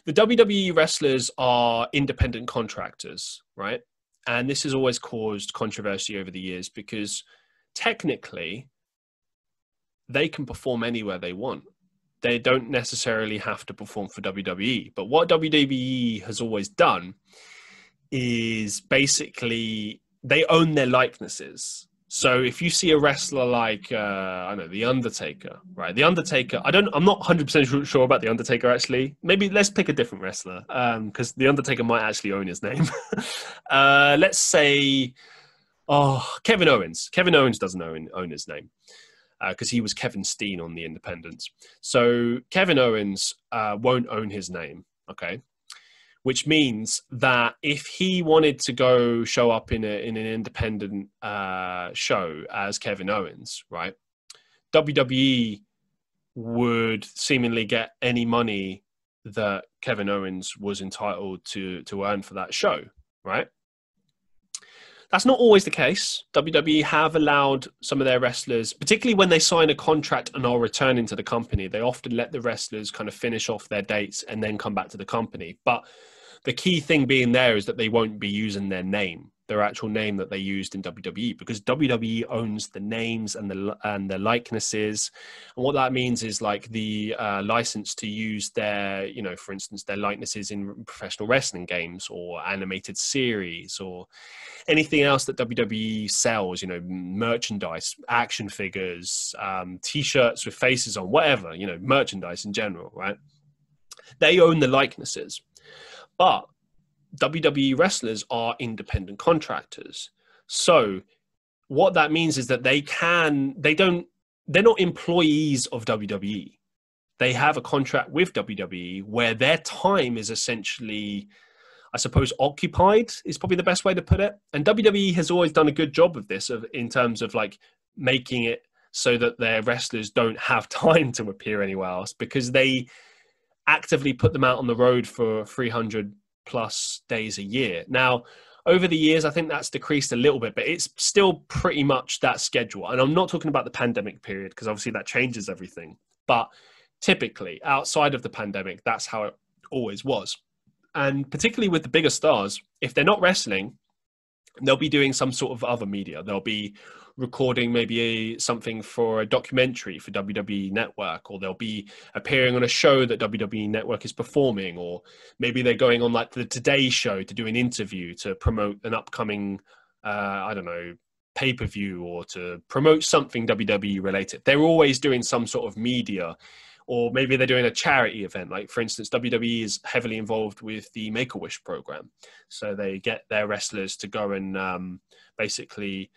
the WWE wrestlers are independent contractors, right? And this has always caused controversy over the years because technically they can perform anywhere they want. They don't necessarily have to perform for WWE. But what WWE has always done is basically they own their likenesses. So if you see a wrestler like uh, I don't know the Undertaker, right? The Undertaker. I don't. I'm not 100 percent sure about the Undertaker actually. Maybe let's pick a different wrestler because um, the Undertaker might actually own his name. uh, let's say, oh, Kevin Owens. Kevin Owens doesn't own own his name because uh, he was Kevin Steen on the Independents. So Kevin Owens uh, won't own his name. Okay, which means that if he wanted to go show up in a in an independent uh, show as Kevin Owens, right, WWE would seemingly get any money that Kevin Owens was entitled to to earn for that show, right? That's not always the case. WWE have allowed some of their wrestlers, particularly when they sign a contract and are returning to the company, they often let the wrestlers kind of finish off their dates and then come back to the company. But the key thing being there is that they won't be using their name, their actual name that they used in WWE, because WWE owns the names and the and the likenesses, and what that means is like the uh, license to use their, you know, for instance, their likenesses in professional wrestling games or animated series or anything else that WWE sells, you know, merchandise, action figures, um, T-shirts with faces on, whatever, you know, merchandise in general, right? They own the likenesses. But WWE wrestlers are independent contractors. So what that means is that they can they don't they're not employees of WWE. They have a contract with WWE where their time is essentially I suppose occupied is probably the best way to put it. And WWE has always done a good job of this of, in terms of like making it so that their wrestlers don't have time to appear anywhere else because they actively put them out on the road for 300 plus days a year. Now, over the years, I think that's decreased a little bit, but it's still pretty much that schedule. And I'm not talking about the pandemic period because obviously that changes everything. But typically, outside of the pandemic, that's how it always was. And particularly with the bigger stars, if they're not wrestling, they'll be doing some sort of other media. They'll be recording maybe a, something for a documentary for WWE Network, or they'll be appearing on a show that WWE Network is performing, or maybe they're going on like the Today Show to do an interview to promote an upcoming, uh, I don't know, pay per view or to promote something WWE related. They're always doing some sort of media. Or maybe they're doing a charity event. Like, for instance, WWE is heavily involved with the Make a Wish program. So they get their wrestlers to go and um, basically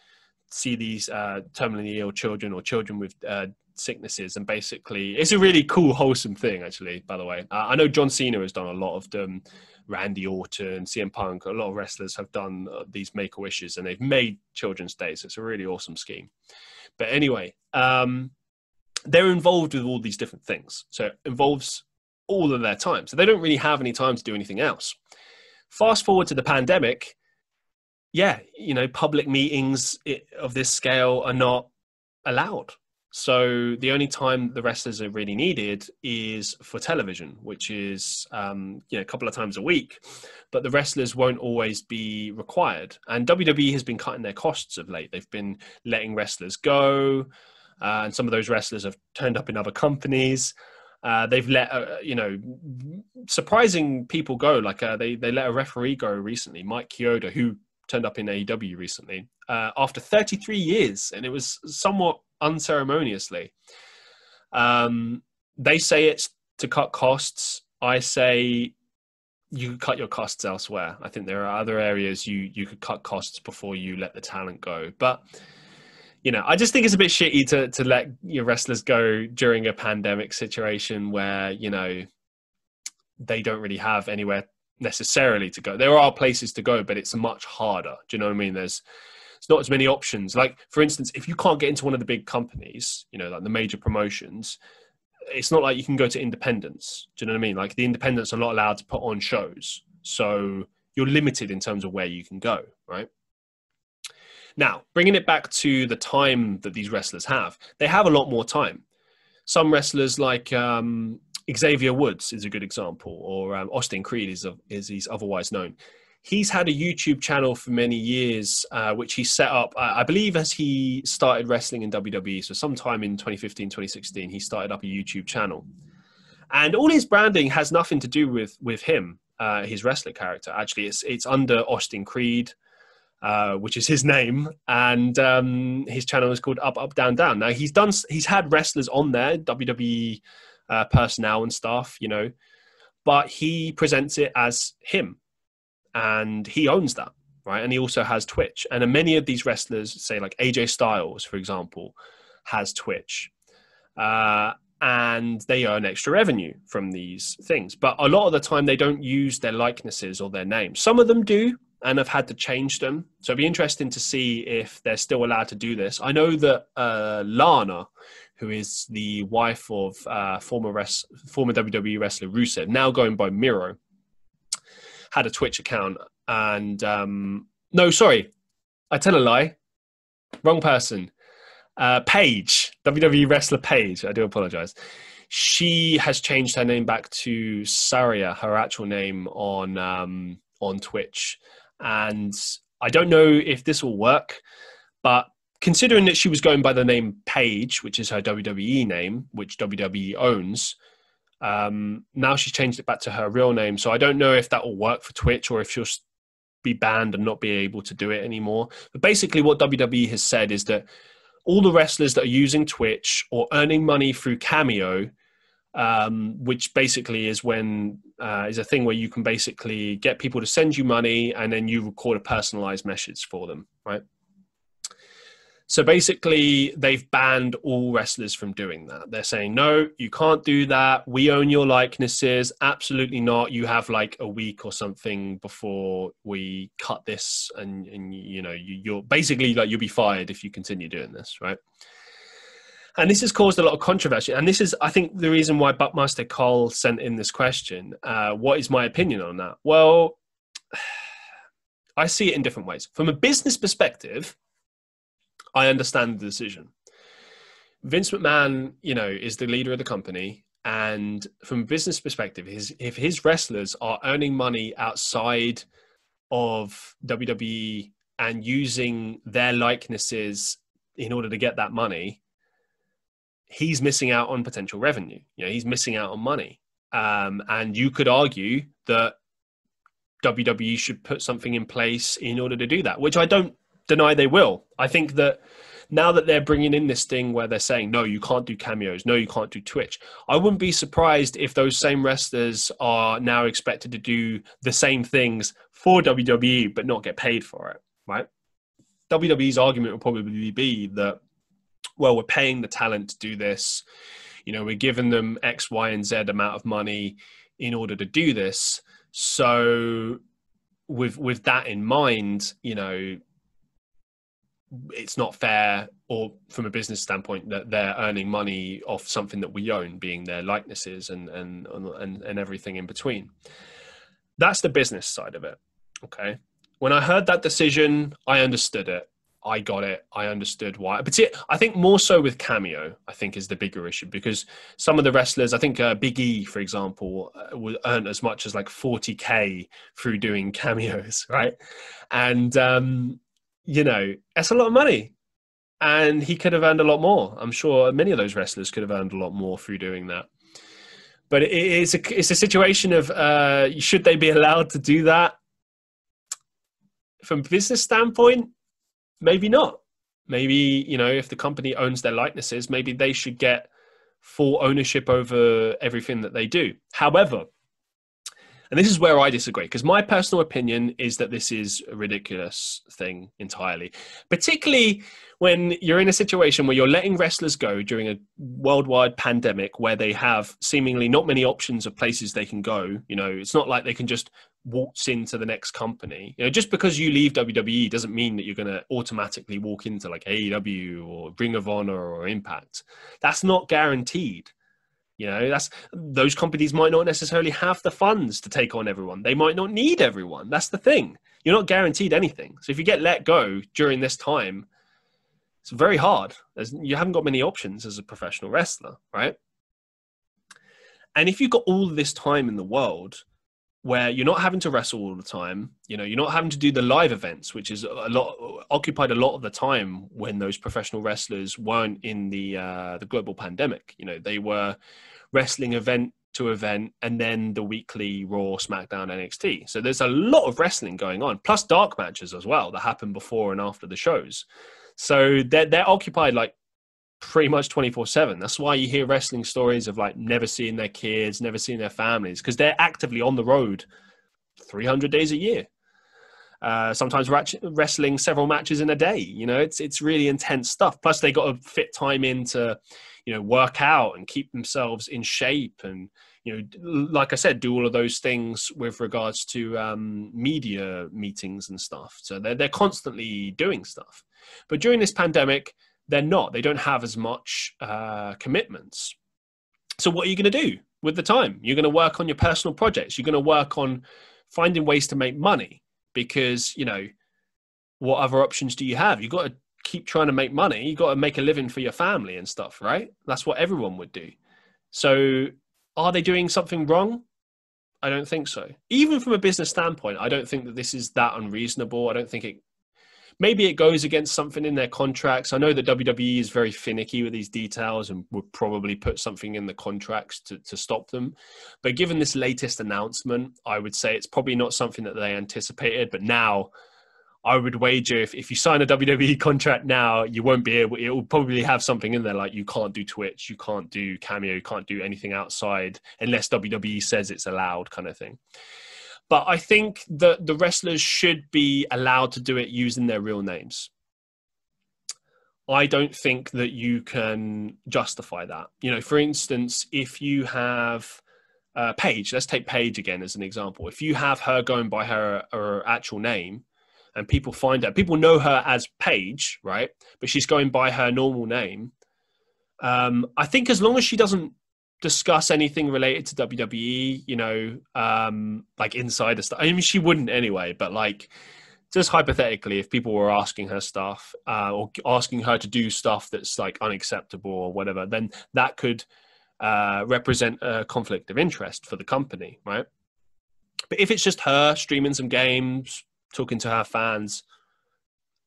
see these uh, terminally ill children or children with uh, sicknesses and basically it's a really cool wholesome thing actually by the way. Uh, i know john cena has done a lot of them randy orton cm punk a lot of wrestlers have done uh, these make wishes and they've made children's days. It's a really awesome scheme. But anyway um, they're involved with all these different things. So it involves all of their time. So they don't really have any time to do anything else. Fast forward to the pandemic yeah, you know, public meetings of this scale are not allowed. So the only time the wrestlers are really needed is for television, which is um, you know a couple of times a week. But the wrestlers won't always be required. And WWE has been cutting their costs of late. They've been letting wrestlers go, uh, and some of those wrestlers have turned up in other companies. Uh, they've let uh, you know surprising people go. Like uh, they they let a referee go recently, Mike Chioda, who turned up in AEW recently uh, after 33 years, and it was somewhat unceremoniously. Um, they say it's to cut costs. I say you cut your costs elsewhere. I think there are other areas you you could cut costs before you let the talent go. But you know, I just think it's a bit shitty to to let your wrestlers go during a pandemic situation where you know they don't really have anywhere necessarily to go. There are places to go, but it's much harder. Do you know what I mean? There's it's not as many options. Like for instance, if you can't get into one of the big companies, you know, like the major promotions, it's not like you can go to independents. Do you know what I mean? Like the independents are not allowed to put on shows, so you're limited in terms of where you can go. Right. Now, bringing it back to the time that these wrestlers have, they have a lot more time. Some wrestlers, like um, Xavier Woods is a good example, or um, Austin Creed is, is he's otherwise known. He's had a YouTube channel for many years, uh, which he set up, uh, I believe, as he started wrestling in WWE. So, sometime in 2015, 2016, he started up a YouTube channel. And all his branding has nothing to do with, with him, uh, his wrestler character. Actually, it's, it's under Austin Creed. Uh, which is his name, and um, his channel is called Up Up Down Down. Now he's done he's had wrestlers on there, WWE uh, personnel and stuff, you know, but he presents it as him, and he owns that, right? And he also has Twitch, and many of these wrestlers, say like AJ Styles, for example, has Twitch. Uh, and they earn extra revenue from these things. But a lot of the time, they don't use their likenesses or their names. Some of them do, and have had to change them. So it'd be interesting to see if they're still allowed to do this. I know that uh, Lana, who is the wife of uh, former res- former WWE wrestler Rusev, now going by Miro, had a Twitch account. And um, no, sorry, I tell a lie. Wrong person. Uh, Paige, WWE wrestler Paige. I do apologize. She has changed her name back to Saraya, her actual name on um, on Twitch, and I don't know if this will work, but considering that she was going by the name Paige, which is her WWE name, which WWE owns, um, now she's changed it back to her real name. So I don't know if that will work for Twitch or if she'll be banned and not be able to do it anymore. But basically, what WWE has said is that all the wrestlers that are using Twitch or earning money through Cameo, um, which basically is when uh, is a thing where you can basically get people to send you money and then you record a personalized message for them, right? So basically, they've banned all wrestlers from doing that. They're saying, no, you can't do that. We own your likenesses. Absolutely not. You have like a week or something before we cut this, and and you know you, you're basically like you'll be fired if you continue doing this, right? And this has caused a lot of controversy. And this is, I think, the reason why Buckmaster Cole sent in this question. Uh, what is my opinion on that? Well, I see it in different ways. From a business perspective, I understand the decision. Vince McMahon, you know, is the leader of the company, and from a business perspective, his if his wrestlers are earning money outside of WWE and using their likenesses in order to get that money, he's missing out on potential revenue. You know, he's missing out on money. Um, and you could argue that WWE should put something in place in order to do that, which I don't deny they will. I think that now that they're bringing in this thing where they're saying, no, you can't do cameos, no, you can't do Twitch, I wouldn't be surprised if those same wrestlers are now expected to do the same things for WWE but not get paid for it, right? WWE's argument will probably be that, well, we're paying the talent to do this. You know, we're giving them X, Y, and Z amount of money in order to do this. So, with with that in mind, you know, it's not fair, or from a business standpoint, that they're earning money off something that we own, being their likenesses and and and and everything in between. That's the business side of it. Okay. When I heard that decision, I understood it. I got it. I understood why. But I think more so with Cameo, I think is the bigger issue because some of the wrestlers, I think uh, Big E, for example, uh, earn as much as like 40K through doing cameos, right? And, um, you know, that's a lot of money. And he could have earned a lot more. I'm sure many of those wrestlers could have earned a lot more through doing that. But it's a, it's a situation of uh, should they be allowed to do that? From a business standpoint, maybe not. Maybe, you know, if the company owns their likenesses, maybe they should get full ownership over everything that they do. However, and this is where I disagree because my personal opinion is that this is a ridiculous thing entirely, particularly when you're in a situation where you're letting wrestlers go during a worldwide pandemic where they have seemingly not many options of places they can go. You know, it's not like they can just waltz into the next company. You know, just because you leave WWE doesn't mean that you're going to automatically walk into like AEW or Ring of Honor or Impact. That's not guaranteed. You know, that's those companies might not necessarily have the funds to take on everyone. They might not need everyone. That's the thing. You're not guaranteed anything. So if you get let go during this time, it's very hard. There's, you haven't got many options as a professional wrestler, right? And if you've got all this time in the world where you're not having to wrestle all the time, you know, you're not having to do the live events, which is a lot occupied a lot of the time when those professional wrestlers weren't in the uh, the global pandemic. You know, they were wrestling event to event and then the weekly Raw, SmackDown, NXT. So there's a lot of wrestling going on, plus dark matches as well that happen before and after the shows. So they're they're occupied like pretty much 24 7 that's why you hear wrestling stories of like never seeing their kids never seeing their families because they're actively on the road 300 days a year. Uh, sometimes wrestling several matches in a day you know? It's it's really intense stuff. Plus they got to fit time in to you know work out and keep themselves in shape and you know like i said do all of those things with regards to um, media meetings and stuff. So they're, they're constantly doing stuff. But during this pandemic they're not. They don't have as much uh, commitments. So what are you going to do with the time? You're going to work on your personal projects. You're going to work on finding ways to make money because you know what other options do you have? You've got to keep trying to make money. You've got to make a living for your family and stuff, right? That's what everyone would do. So are they doing something wrong? I don't think so. Even from a business standpoint, I don't think that this is that unreasonable. I don't think it maybe it goes against something in their contracts. I know that WWE is very finicky with these details and would probably put something in the contracts to, to stop them. But given this latest announcement, I would say it's probably not something that they anticipated. But now, I would wager if, if you sign a WWE contract now, you won't be able, it will probably have something in there like you can't do Twitch, you can't do Cameo, you can't do anything outside unless WWE says it's allowed, kind of thing. But I think that the wrestlers should be allowed to do it using their real names. I don't think that you can justify that. You know, for instance, if you have uh, Paige, let's take Paige again as an example. If you have her going by her, her actual name, and people find out, people know her as Paige, right? But she's going by her normal name. Um, I think as long as she doesn't discuss anything related to WWE, you know, um, like insider stuff. I mean, she wouldn't anyway, but like, just hypothetically, if people were asking her stuff uh, or asking her to do stuff that's like unacceptable or whatever, then that could uh, represent a conflict of interest for the company, right? But if it's just her streaming some games, talking to her fans,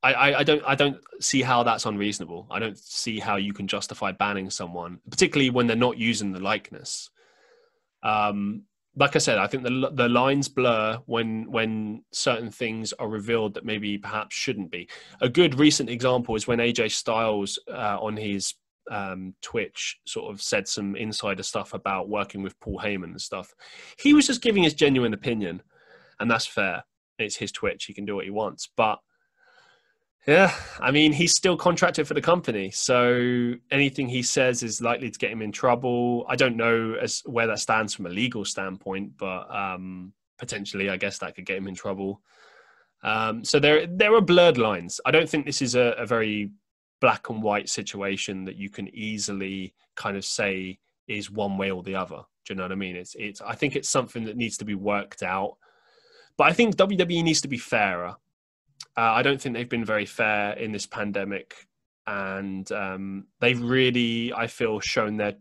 I, I, I, don't I don't see how that's unreasonable. I don't see how you can justify banning someone, particularly when they're not using the likeness. Um, like I said, I think the the lines blur when when certain things are revealed that maybe perhaps shouldn't be. A good recent example is when AJ Styles uh, on his um, Twitch sort of said some insider stuff about working with Paul Heyman and stuff. He was just giving his genuine opinion, and that's fair. It's his Twitch; he can do what he wants. But yeah, I mean, he's still contracted for the company, so anything he says is likely to get him in trouble. I don't know as where that stands from a legal standpoint, but um, potentially, I guess that could get him in trouble. Um, so there, there are blurred lines. I don't think this is a, a very black and white situation that you can easily kind of say is one way or the other. Do you know what I mean? It's, it's. I think it's something that needs to be worked out. But I think WWE needs to be fairer uh, I don't think they've been very fair in this pandemic, and um, they've really, I feel, shown their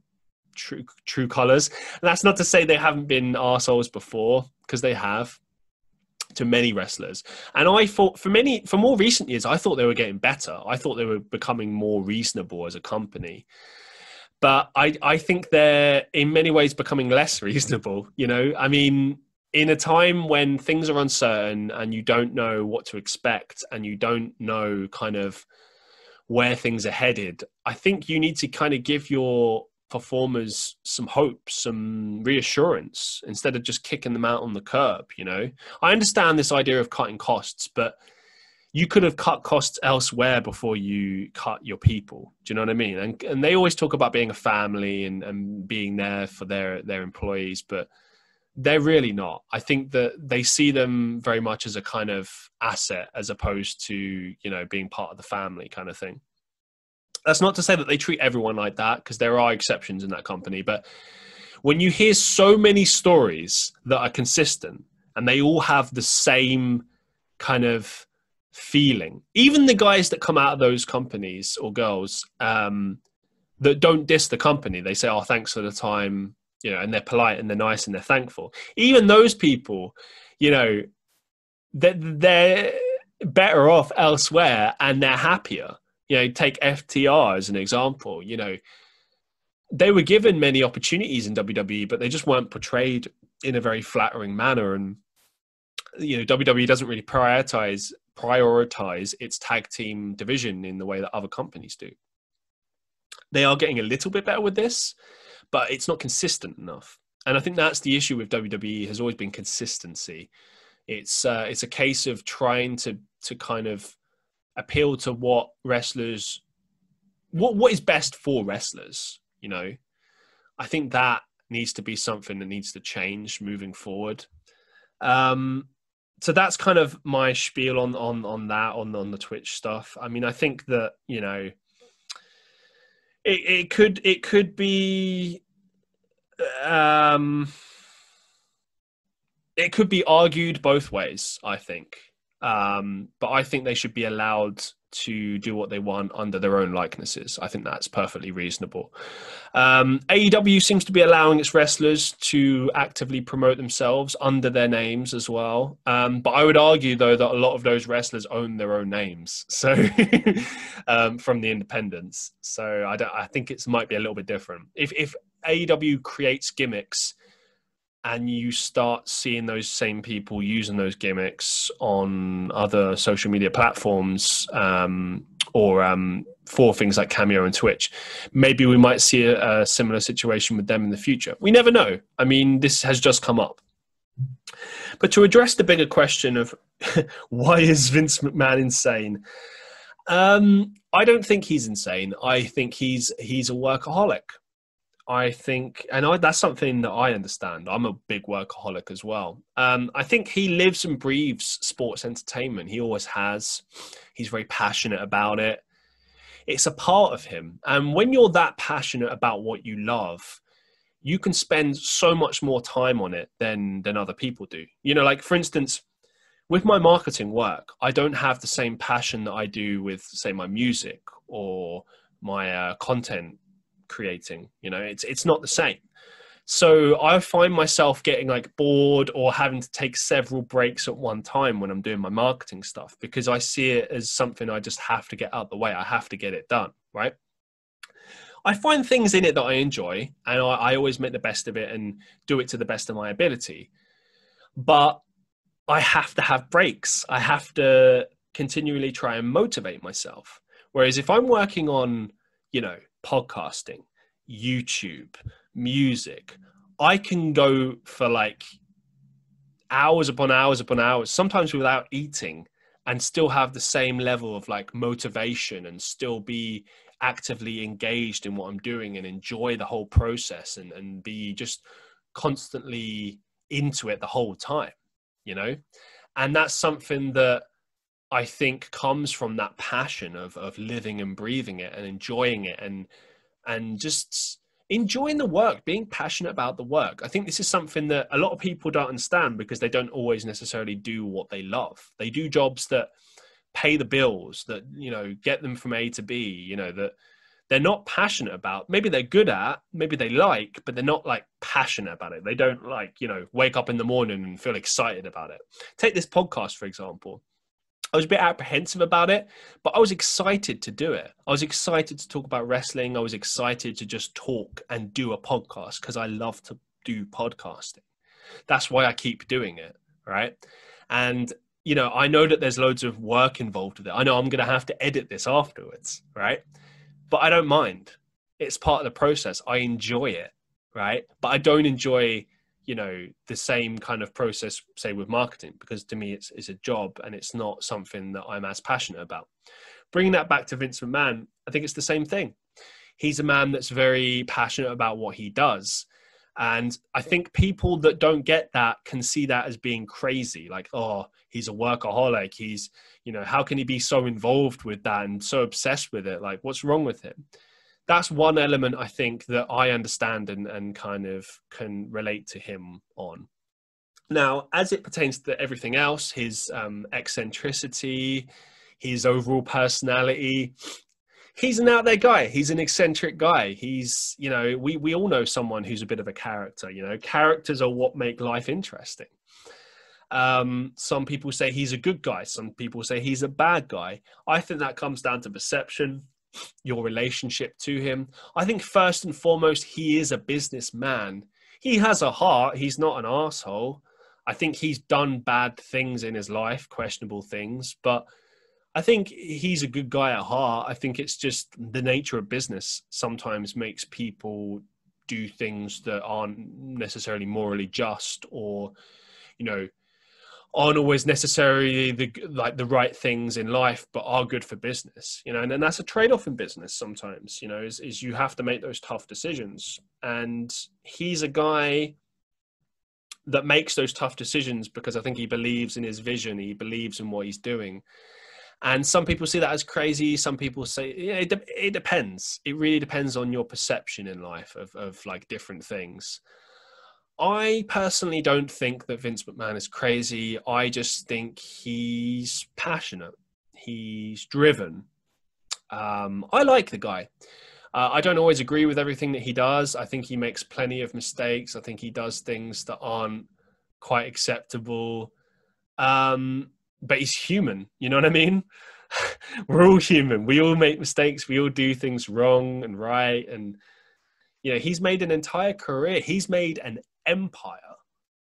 true true colors. And that's not to say they haven't been assholes before, because they have to many wrestlers. And I thought for many for more recent years, I thought they were getting better. I thought they were becoming more reasonable as a company. But I, I think they're in many ways becoming less reasonable. You know, I mean, in a time when things are uncertain and you don't know what to expect and you don't know kind of where things are headed, I think you need to kind of give your performers some hope, some reassurance instead of just kicking them out on the curb. You know, I understand this idea of cutting costs, but you could have cut costs elsewhere before you cut your people. Do you know what I mean? And and they always talk about being a family and, and being there for their their employees, but they're really not. I think that they see them very much as a kind of asset as opposed to, you know, being part of the family kind of thing. That's not to say that they treat everyone like that because there are exceptions in that company, but when you hear so many stories that are consistent and they all have the same kind of feeling, even the guys that come out of those companies or girls um, that don't diss the company, they say, "Oh, thanks for the time you know, and they're polite and they're nice and they're thankful. Even those people, you know, they're, they're better off elsewhere and they're happier. You know, take FTR as an example. You know, they were given many opportunities in WWE, but they just weren't portrayed in a very flattering manner. And you know, WWE doesn't really prioritize prioritize its tag team division in the way that other companies do. They are getting a little bit better with this, but it's not consistent enough. And I think that's the issue with WWE has always been consistency. It's uh, it's a case of trying to to kind of appeal to what wrestlers what what is best for wrestlers, you know. I think that needs to be something that needs to change moving forward. Um, so that's kind of my spiel on on on that on on the Twitch stuff. I mean, I think that you know it, it could it could be um it could be argued both ways i think. Um but i think they should be allowed to do what they want under their own likenesses. I think that's perfectly reasonable. Um, AEW seems to be allowing its wrestlers to actively promote themselves under their names as well. Um, but I would argue, though, that a lot of those wrestlers own their own names, so um, from the independents. So I, I think it might be a little bit different. If, if AEW creates gimmicks and you start seeing those same people using those gimmicks on other social media platforms um, or um, for things like Cameo and Twitch, maybe we might see a, a, similar situation with them in the future. We never know. I mean, this has just come up. But to address the bigger question of why is Vince McMahon insane? Um, I don't think he's insane. I think he's he's a workaholic. I think, and I, that's something that I understand. I'm a big workaholic as well. Um, I think he lives and breathes sports entertainment. He always has. He's very passionate about it. It's a part of him. And when you're that passionate about what you love, you can spend so much more time on it than than other people do. You know, like for instance, with my marketing work, I don't have the same passion that I do with, say, my music or my uh, content creating. You know, it's it's not the same. So I find myself getting like bored or having to take several breaks at one time when I'm doing my marketing stuff because I see it as something I just have to get out the way. I have to get it done, right? I find things in it that I enjoy and I, I always make the best of it and do it to the best of my ability. But I have to have breaks. I have to continually try and motivate myself. Whereas if I'm working on, you know, podcasting, YouTube, music, I can go for like hours upon hours upon hours, sometimes without eating, and still have the same level of like motivation and still be actively engaged in what I'm doing and enjoy the whole process and, and be just constantly into it the whole time, you know? And that's something that I think comes from that passion of, of living and breathing it and enjoying it and, and just enjoying the work, being passionate about the work. I think this is something that a lot of people don't understand because they don't always necessarily do what they love. They do jobs that pay the bills, that you know get them from A to B. You know that they're not passionate about. Maybe they're good at, maybe they like, but they're not like passionate about it. They don't like you know wake up in the morning and feel excited about it. Take this podcast for example. I was a bit apprehensive about it, but I was excited to do it. I was excited to talk about wrestling. I was excited to just talk and do a podcast because I love to do podcasting. That's why I keep doing it, right? And you know, I know that there's loads of work involved with it. I know I'm going to have to edit this afterwards, right? But I don't mind. It's part of the process. I enjoy it, right? But I don't enjoy you know the same kind of process say with marketing because to me it's, it's a job and it's not something that i'm as passionate about. Bringing that back to vince mcmahon i think it's the same thing. He's a man that's very passionate about what he does. And i think people that don't get that can see that as being crazy like oh he's a workaholic. He's you know how can he be so involved with that and so obsessed with it? Like what's wrong with him that's one element I think that I understand and, and kind of can relate to him on. Now, as it pertains to everything else, his um, eccentricity, his overall personality, he's an out there guy. He's an eccentric guy. He's, you know, we, we all know someone who's a bit of a character. You know, characters are what make life interesting. Um, some people say he's a good guy. Some people say he's a bad guy. I think that comes down to perception your relationship to him. I think first and foremost, he is a businessman. He has a heart. He's not an asshole. I think he's done bad things in his life, questionable things, but I think he's a good guy at heart. I think it's just the nature of business sometimes makes people do things that aren't necessarily morally just or, you know, aren't always necessarily the like the right things in life but are good for business you know and, and that's a trade-off in business sometimes you know is, is you have to make those tough decisions. And he's a guy that makes those tough decisions because i think he believes in his vision he believes in what he's doing. And some people see that as crazy some people say yeah it, de- it depends. It really depends on your perception in life of, of like different things I personally don't think that Vince McMahon is crazy. I just think he's passionate. He's driven. Um, I like the guy. Uh, I don't always agree with everything that he does. I think he makes plenty of mistakes. I think he does things that aren't quite acceptable. Um, but he's human. You know what I mean? We're all human. We all make mistakes. We all do things wrong and right. And, you know, he's made an entire career. He's made an empire.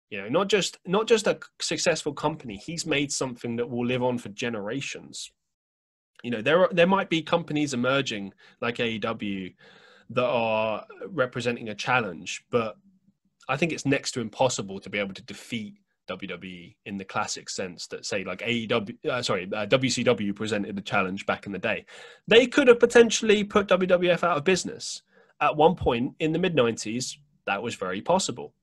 You know not just not just a successful company. He's made something that will live on for generations. You know there are, there might be companies emerging like AEW that are representing a challenge but I think it's next to impossible to be able to defeat WWE in the classic sense that say like AEW uh, sorry uh, WCW presented the challenge back in the day. They could have potentially put WWF out of business. At one point in the mid 90s that was very possible.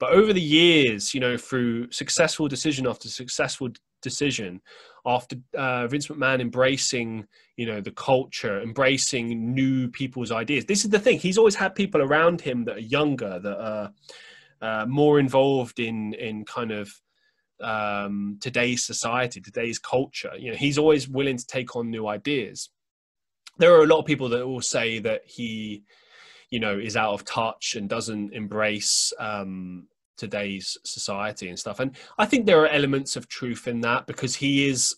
But over the years, you know, through successful decision after successful decision, after uh, Vince McMahon embracing, you know, the culture, embracing new people's ideas. This is the thing. He's always had people around him that are younger, that are uh, more involved in in kind of um, today's society, today's culture. You know, he's always willing to take on new ideas. There are a lot of people that will say that he you know is out of touch and doesn't embrace um, today's society and stuff. And I think there are elements of truth in that because he is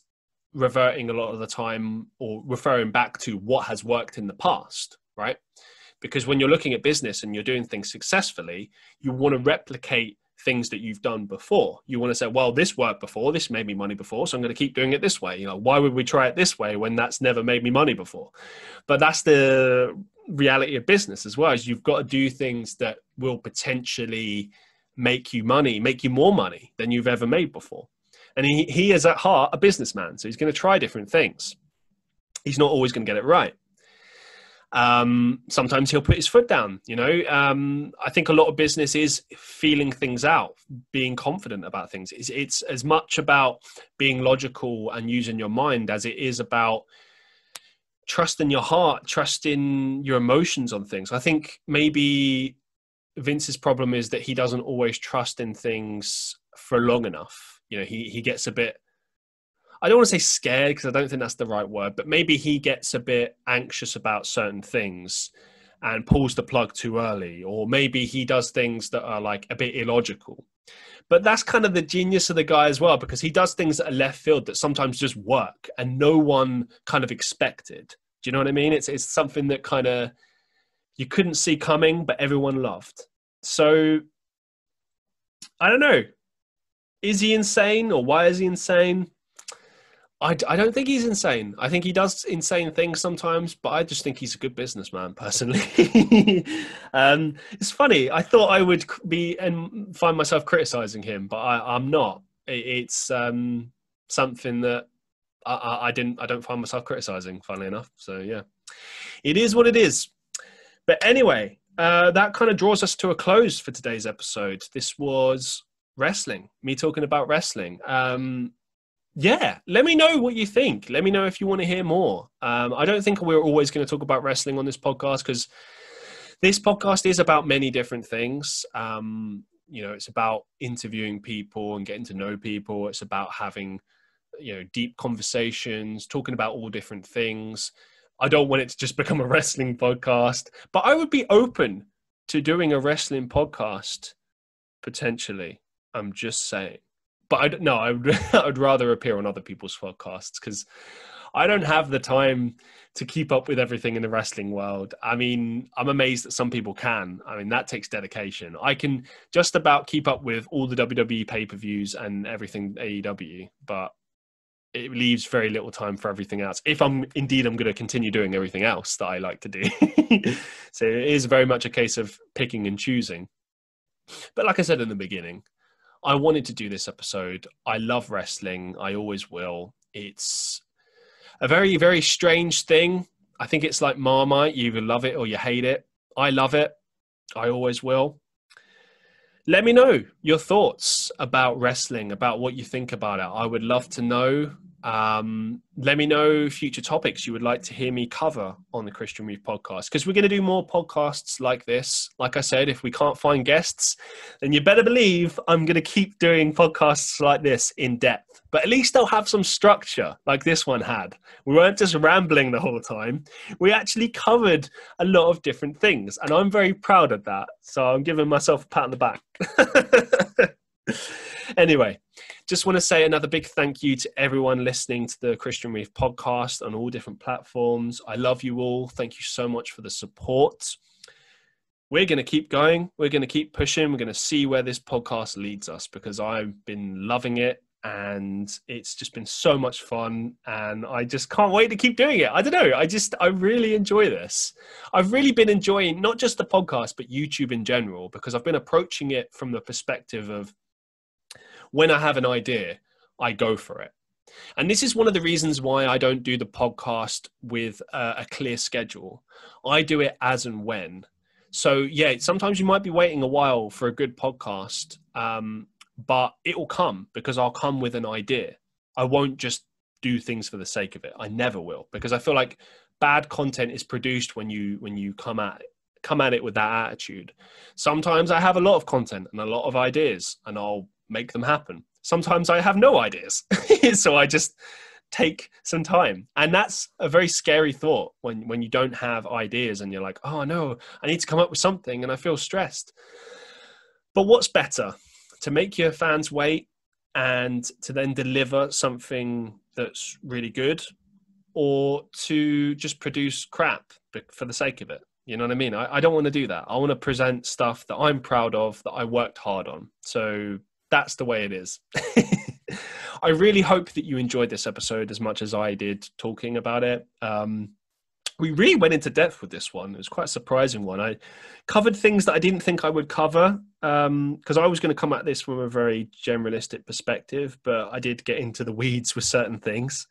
reverting a lot of the time or referring back to what has worked in the past, right? Because when you're looking at business and you're doing things successfully, you want to replicate things that you've done before. You want to say, well, this worked before, this made me money before, so I'm going to keep doing it this way. You know, why would we try it this way when that's never made me money before? But that's the reality of business as well. Is you've got to do things that will potentially make you money, make you more money than you've ever made before. And he, he is at heart a businessman, so he's going to try different things. He's not always going to get it right. Um, sometimes he'll put his foot down. You know, um, I think a lot of business is feeling things out, being confident about things. It's, it's as much about being logical and using your mind as it is about trusting your heart, trusting your emotions on things. I think maybe Vince's problem is that he doesn't always trust in things for long enough. You know, he he gets a bit I don't want to say scared because I don't think that's the right word, but maybe he gets a bit anxious about certain things and pulls the plug too early, or maybe he does things that are like a bit illogical. But that's kind of the genius of the guy as well, because he does things that are left field that sometimes just work and no one kind of expected. Do you know what I mean? It's it's something that kind of you couldn't see coming, but everyone loved. So I don't know. Is he insane or why is he insane? I, I don't think he's insane. I think he does insane things sometimes, but I just think he's a good businessman personally. um, it's funny. I thought I would be and find myself criticizing him, but I, am not. It, it's um, something that I, I, didn't. I don't find myself criticizing. Funnily enough, so yeah, it is what it is. But anyway, uh, that kind of draws us to a close for today's episode. This was wrestling. Me talking about wrestling. Um, yeah, let me know what you think. Let me know if you want to hear more. Um, I don't think we're always going to talk about wrestling on this podcast because this podcast is about many different things. Um, you know, it's about interviewing people and getting to know people. It's about having, you know, deep conversations, talking about all different things. I don't want it to just become a wrestling podcast, but I would be open to doing a wrestling podcast potentially. I'm just saying but I no, I would, I would rather appear on other people's podcasts because I don't have the time to keep up with everything in the wrestling world. I mean, I'm amazed that some people can. I mean, that takes dedication. I can just about keep up with all the WWE pay per views and everything AEW, but it leaves very little time for everything else. If I'm indeed I'm going to continue doing everything else that I like to do. so it is very much a case of picking and choosing. But like I said in the beginning, I wanted to do this episode. I love wrestling. I always will. It's a very, very strange thing. I think it's like Marmite. You either love it or you hate it. I love it. I always will. Let me know your thoughts about wrestling, about what you think about it. I would love to know. Um, let me know future topics you would like to hear me cover on the Christian Reeve podcast because we're going to do more podcasts like this. Like I said, if we can't find guests, then you better believe I'm going to keep doing podcasts like this in depth. But at least they'll have some structure like this one had. We weren't just rambling the whole time, we actually covered a lot of different things. And I'm very proud of that. So I'm giving myself a pat on the back. anyway, just want to say another big thank you to everyone listening to the Christian Reeve podcast on all different platforms. I love you all. Thank you so much for the support. We're going to keep going. We're going to keep pushing. We're going to see where this podcast leads us because I've been loving it and it's just been so much fun and i just can't wait to keep doing it i don't know i just i really enjoy this i've really been enjoying not just the podcast but youtube in general because i've been approaching it from the perspective of when I have an idea, I go for it. And this is one of the reasons why I don't do the podcast with a, a clear schedule. I do it as and when. So, yeah, sometimes you might be waiting a while for a good podcast, um, but it will come because I'll come with an idea. I won't just do things for the sake of it. I never will because I feel like bad content is produced when you when you come at come at it with that attitude. Sometimes I have a lot of content and a lot of ideas, and I'll make them happen. Sometimes I have no ideas, so I just take some time. And that's a very scary thought when, when you don't have ideas and you're like, oh no, I need to come up with something and I feel stressed. But what's better? To make your fans wait and to then deliver something that's really good or to just produce crap for the sake of it? You know what I mean? I, I don't want to do that. I want to present stuff that I'm proud of, that I worked hard on. So that's the way it is. I really hope that you enjoyed this episode as much as I did talking about it. Um, we really went into depth with this one. It was quite a surprising one. I covered things that I didn't think I would cover because um, I was going to come at this from a very generalistic perspective, but I did get into the weeds with certain things.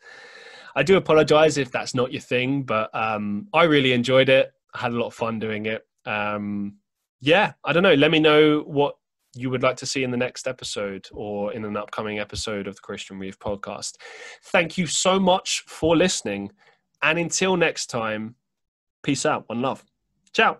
I do apologize if that's not your thing, but um, I really enjoyed it. I had a lot of fun doing it. Um, yeah, I don't know. Let me know what you would like to see in the next episode or in an upcoming episode of the Christian Reeve podcast. Thank you so much for listening. And until next time, peace out. One love. Ciao.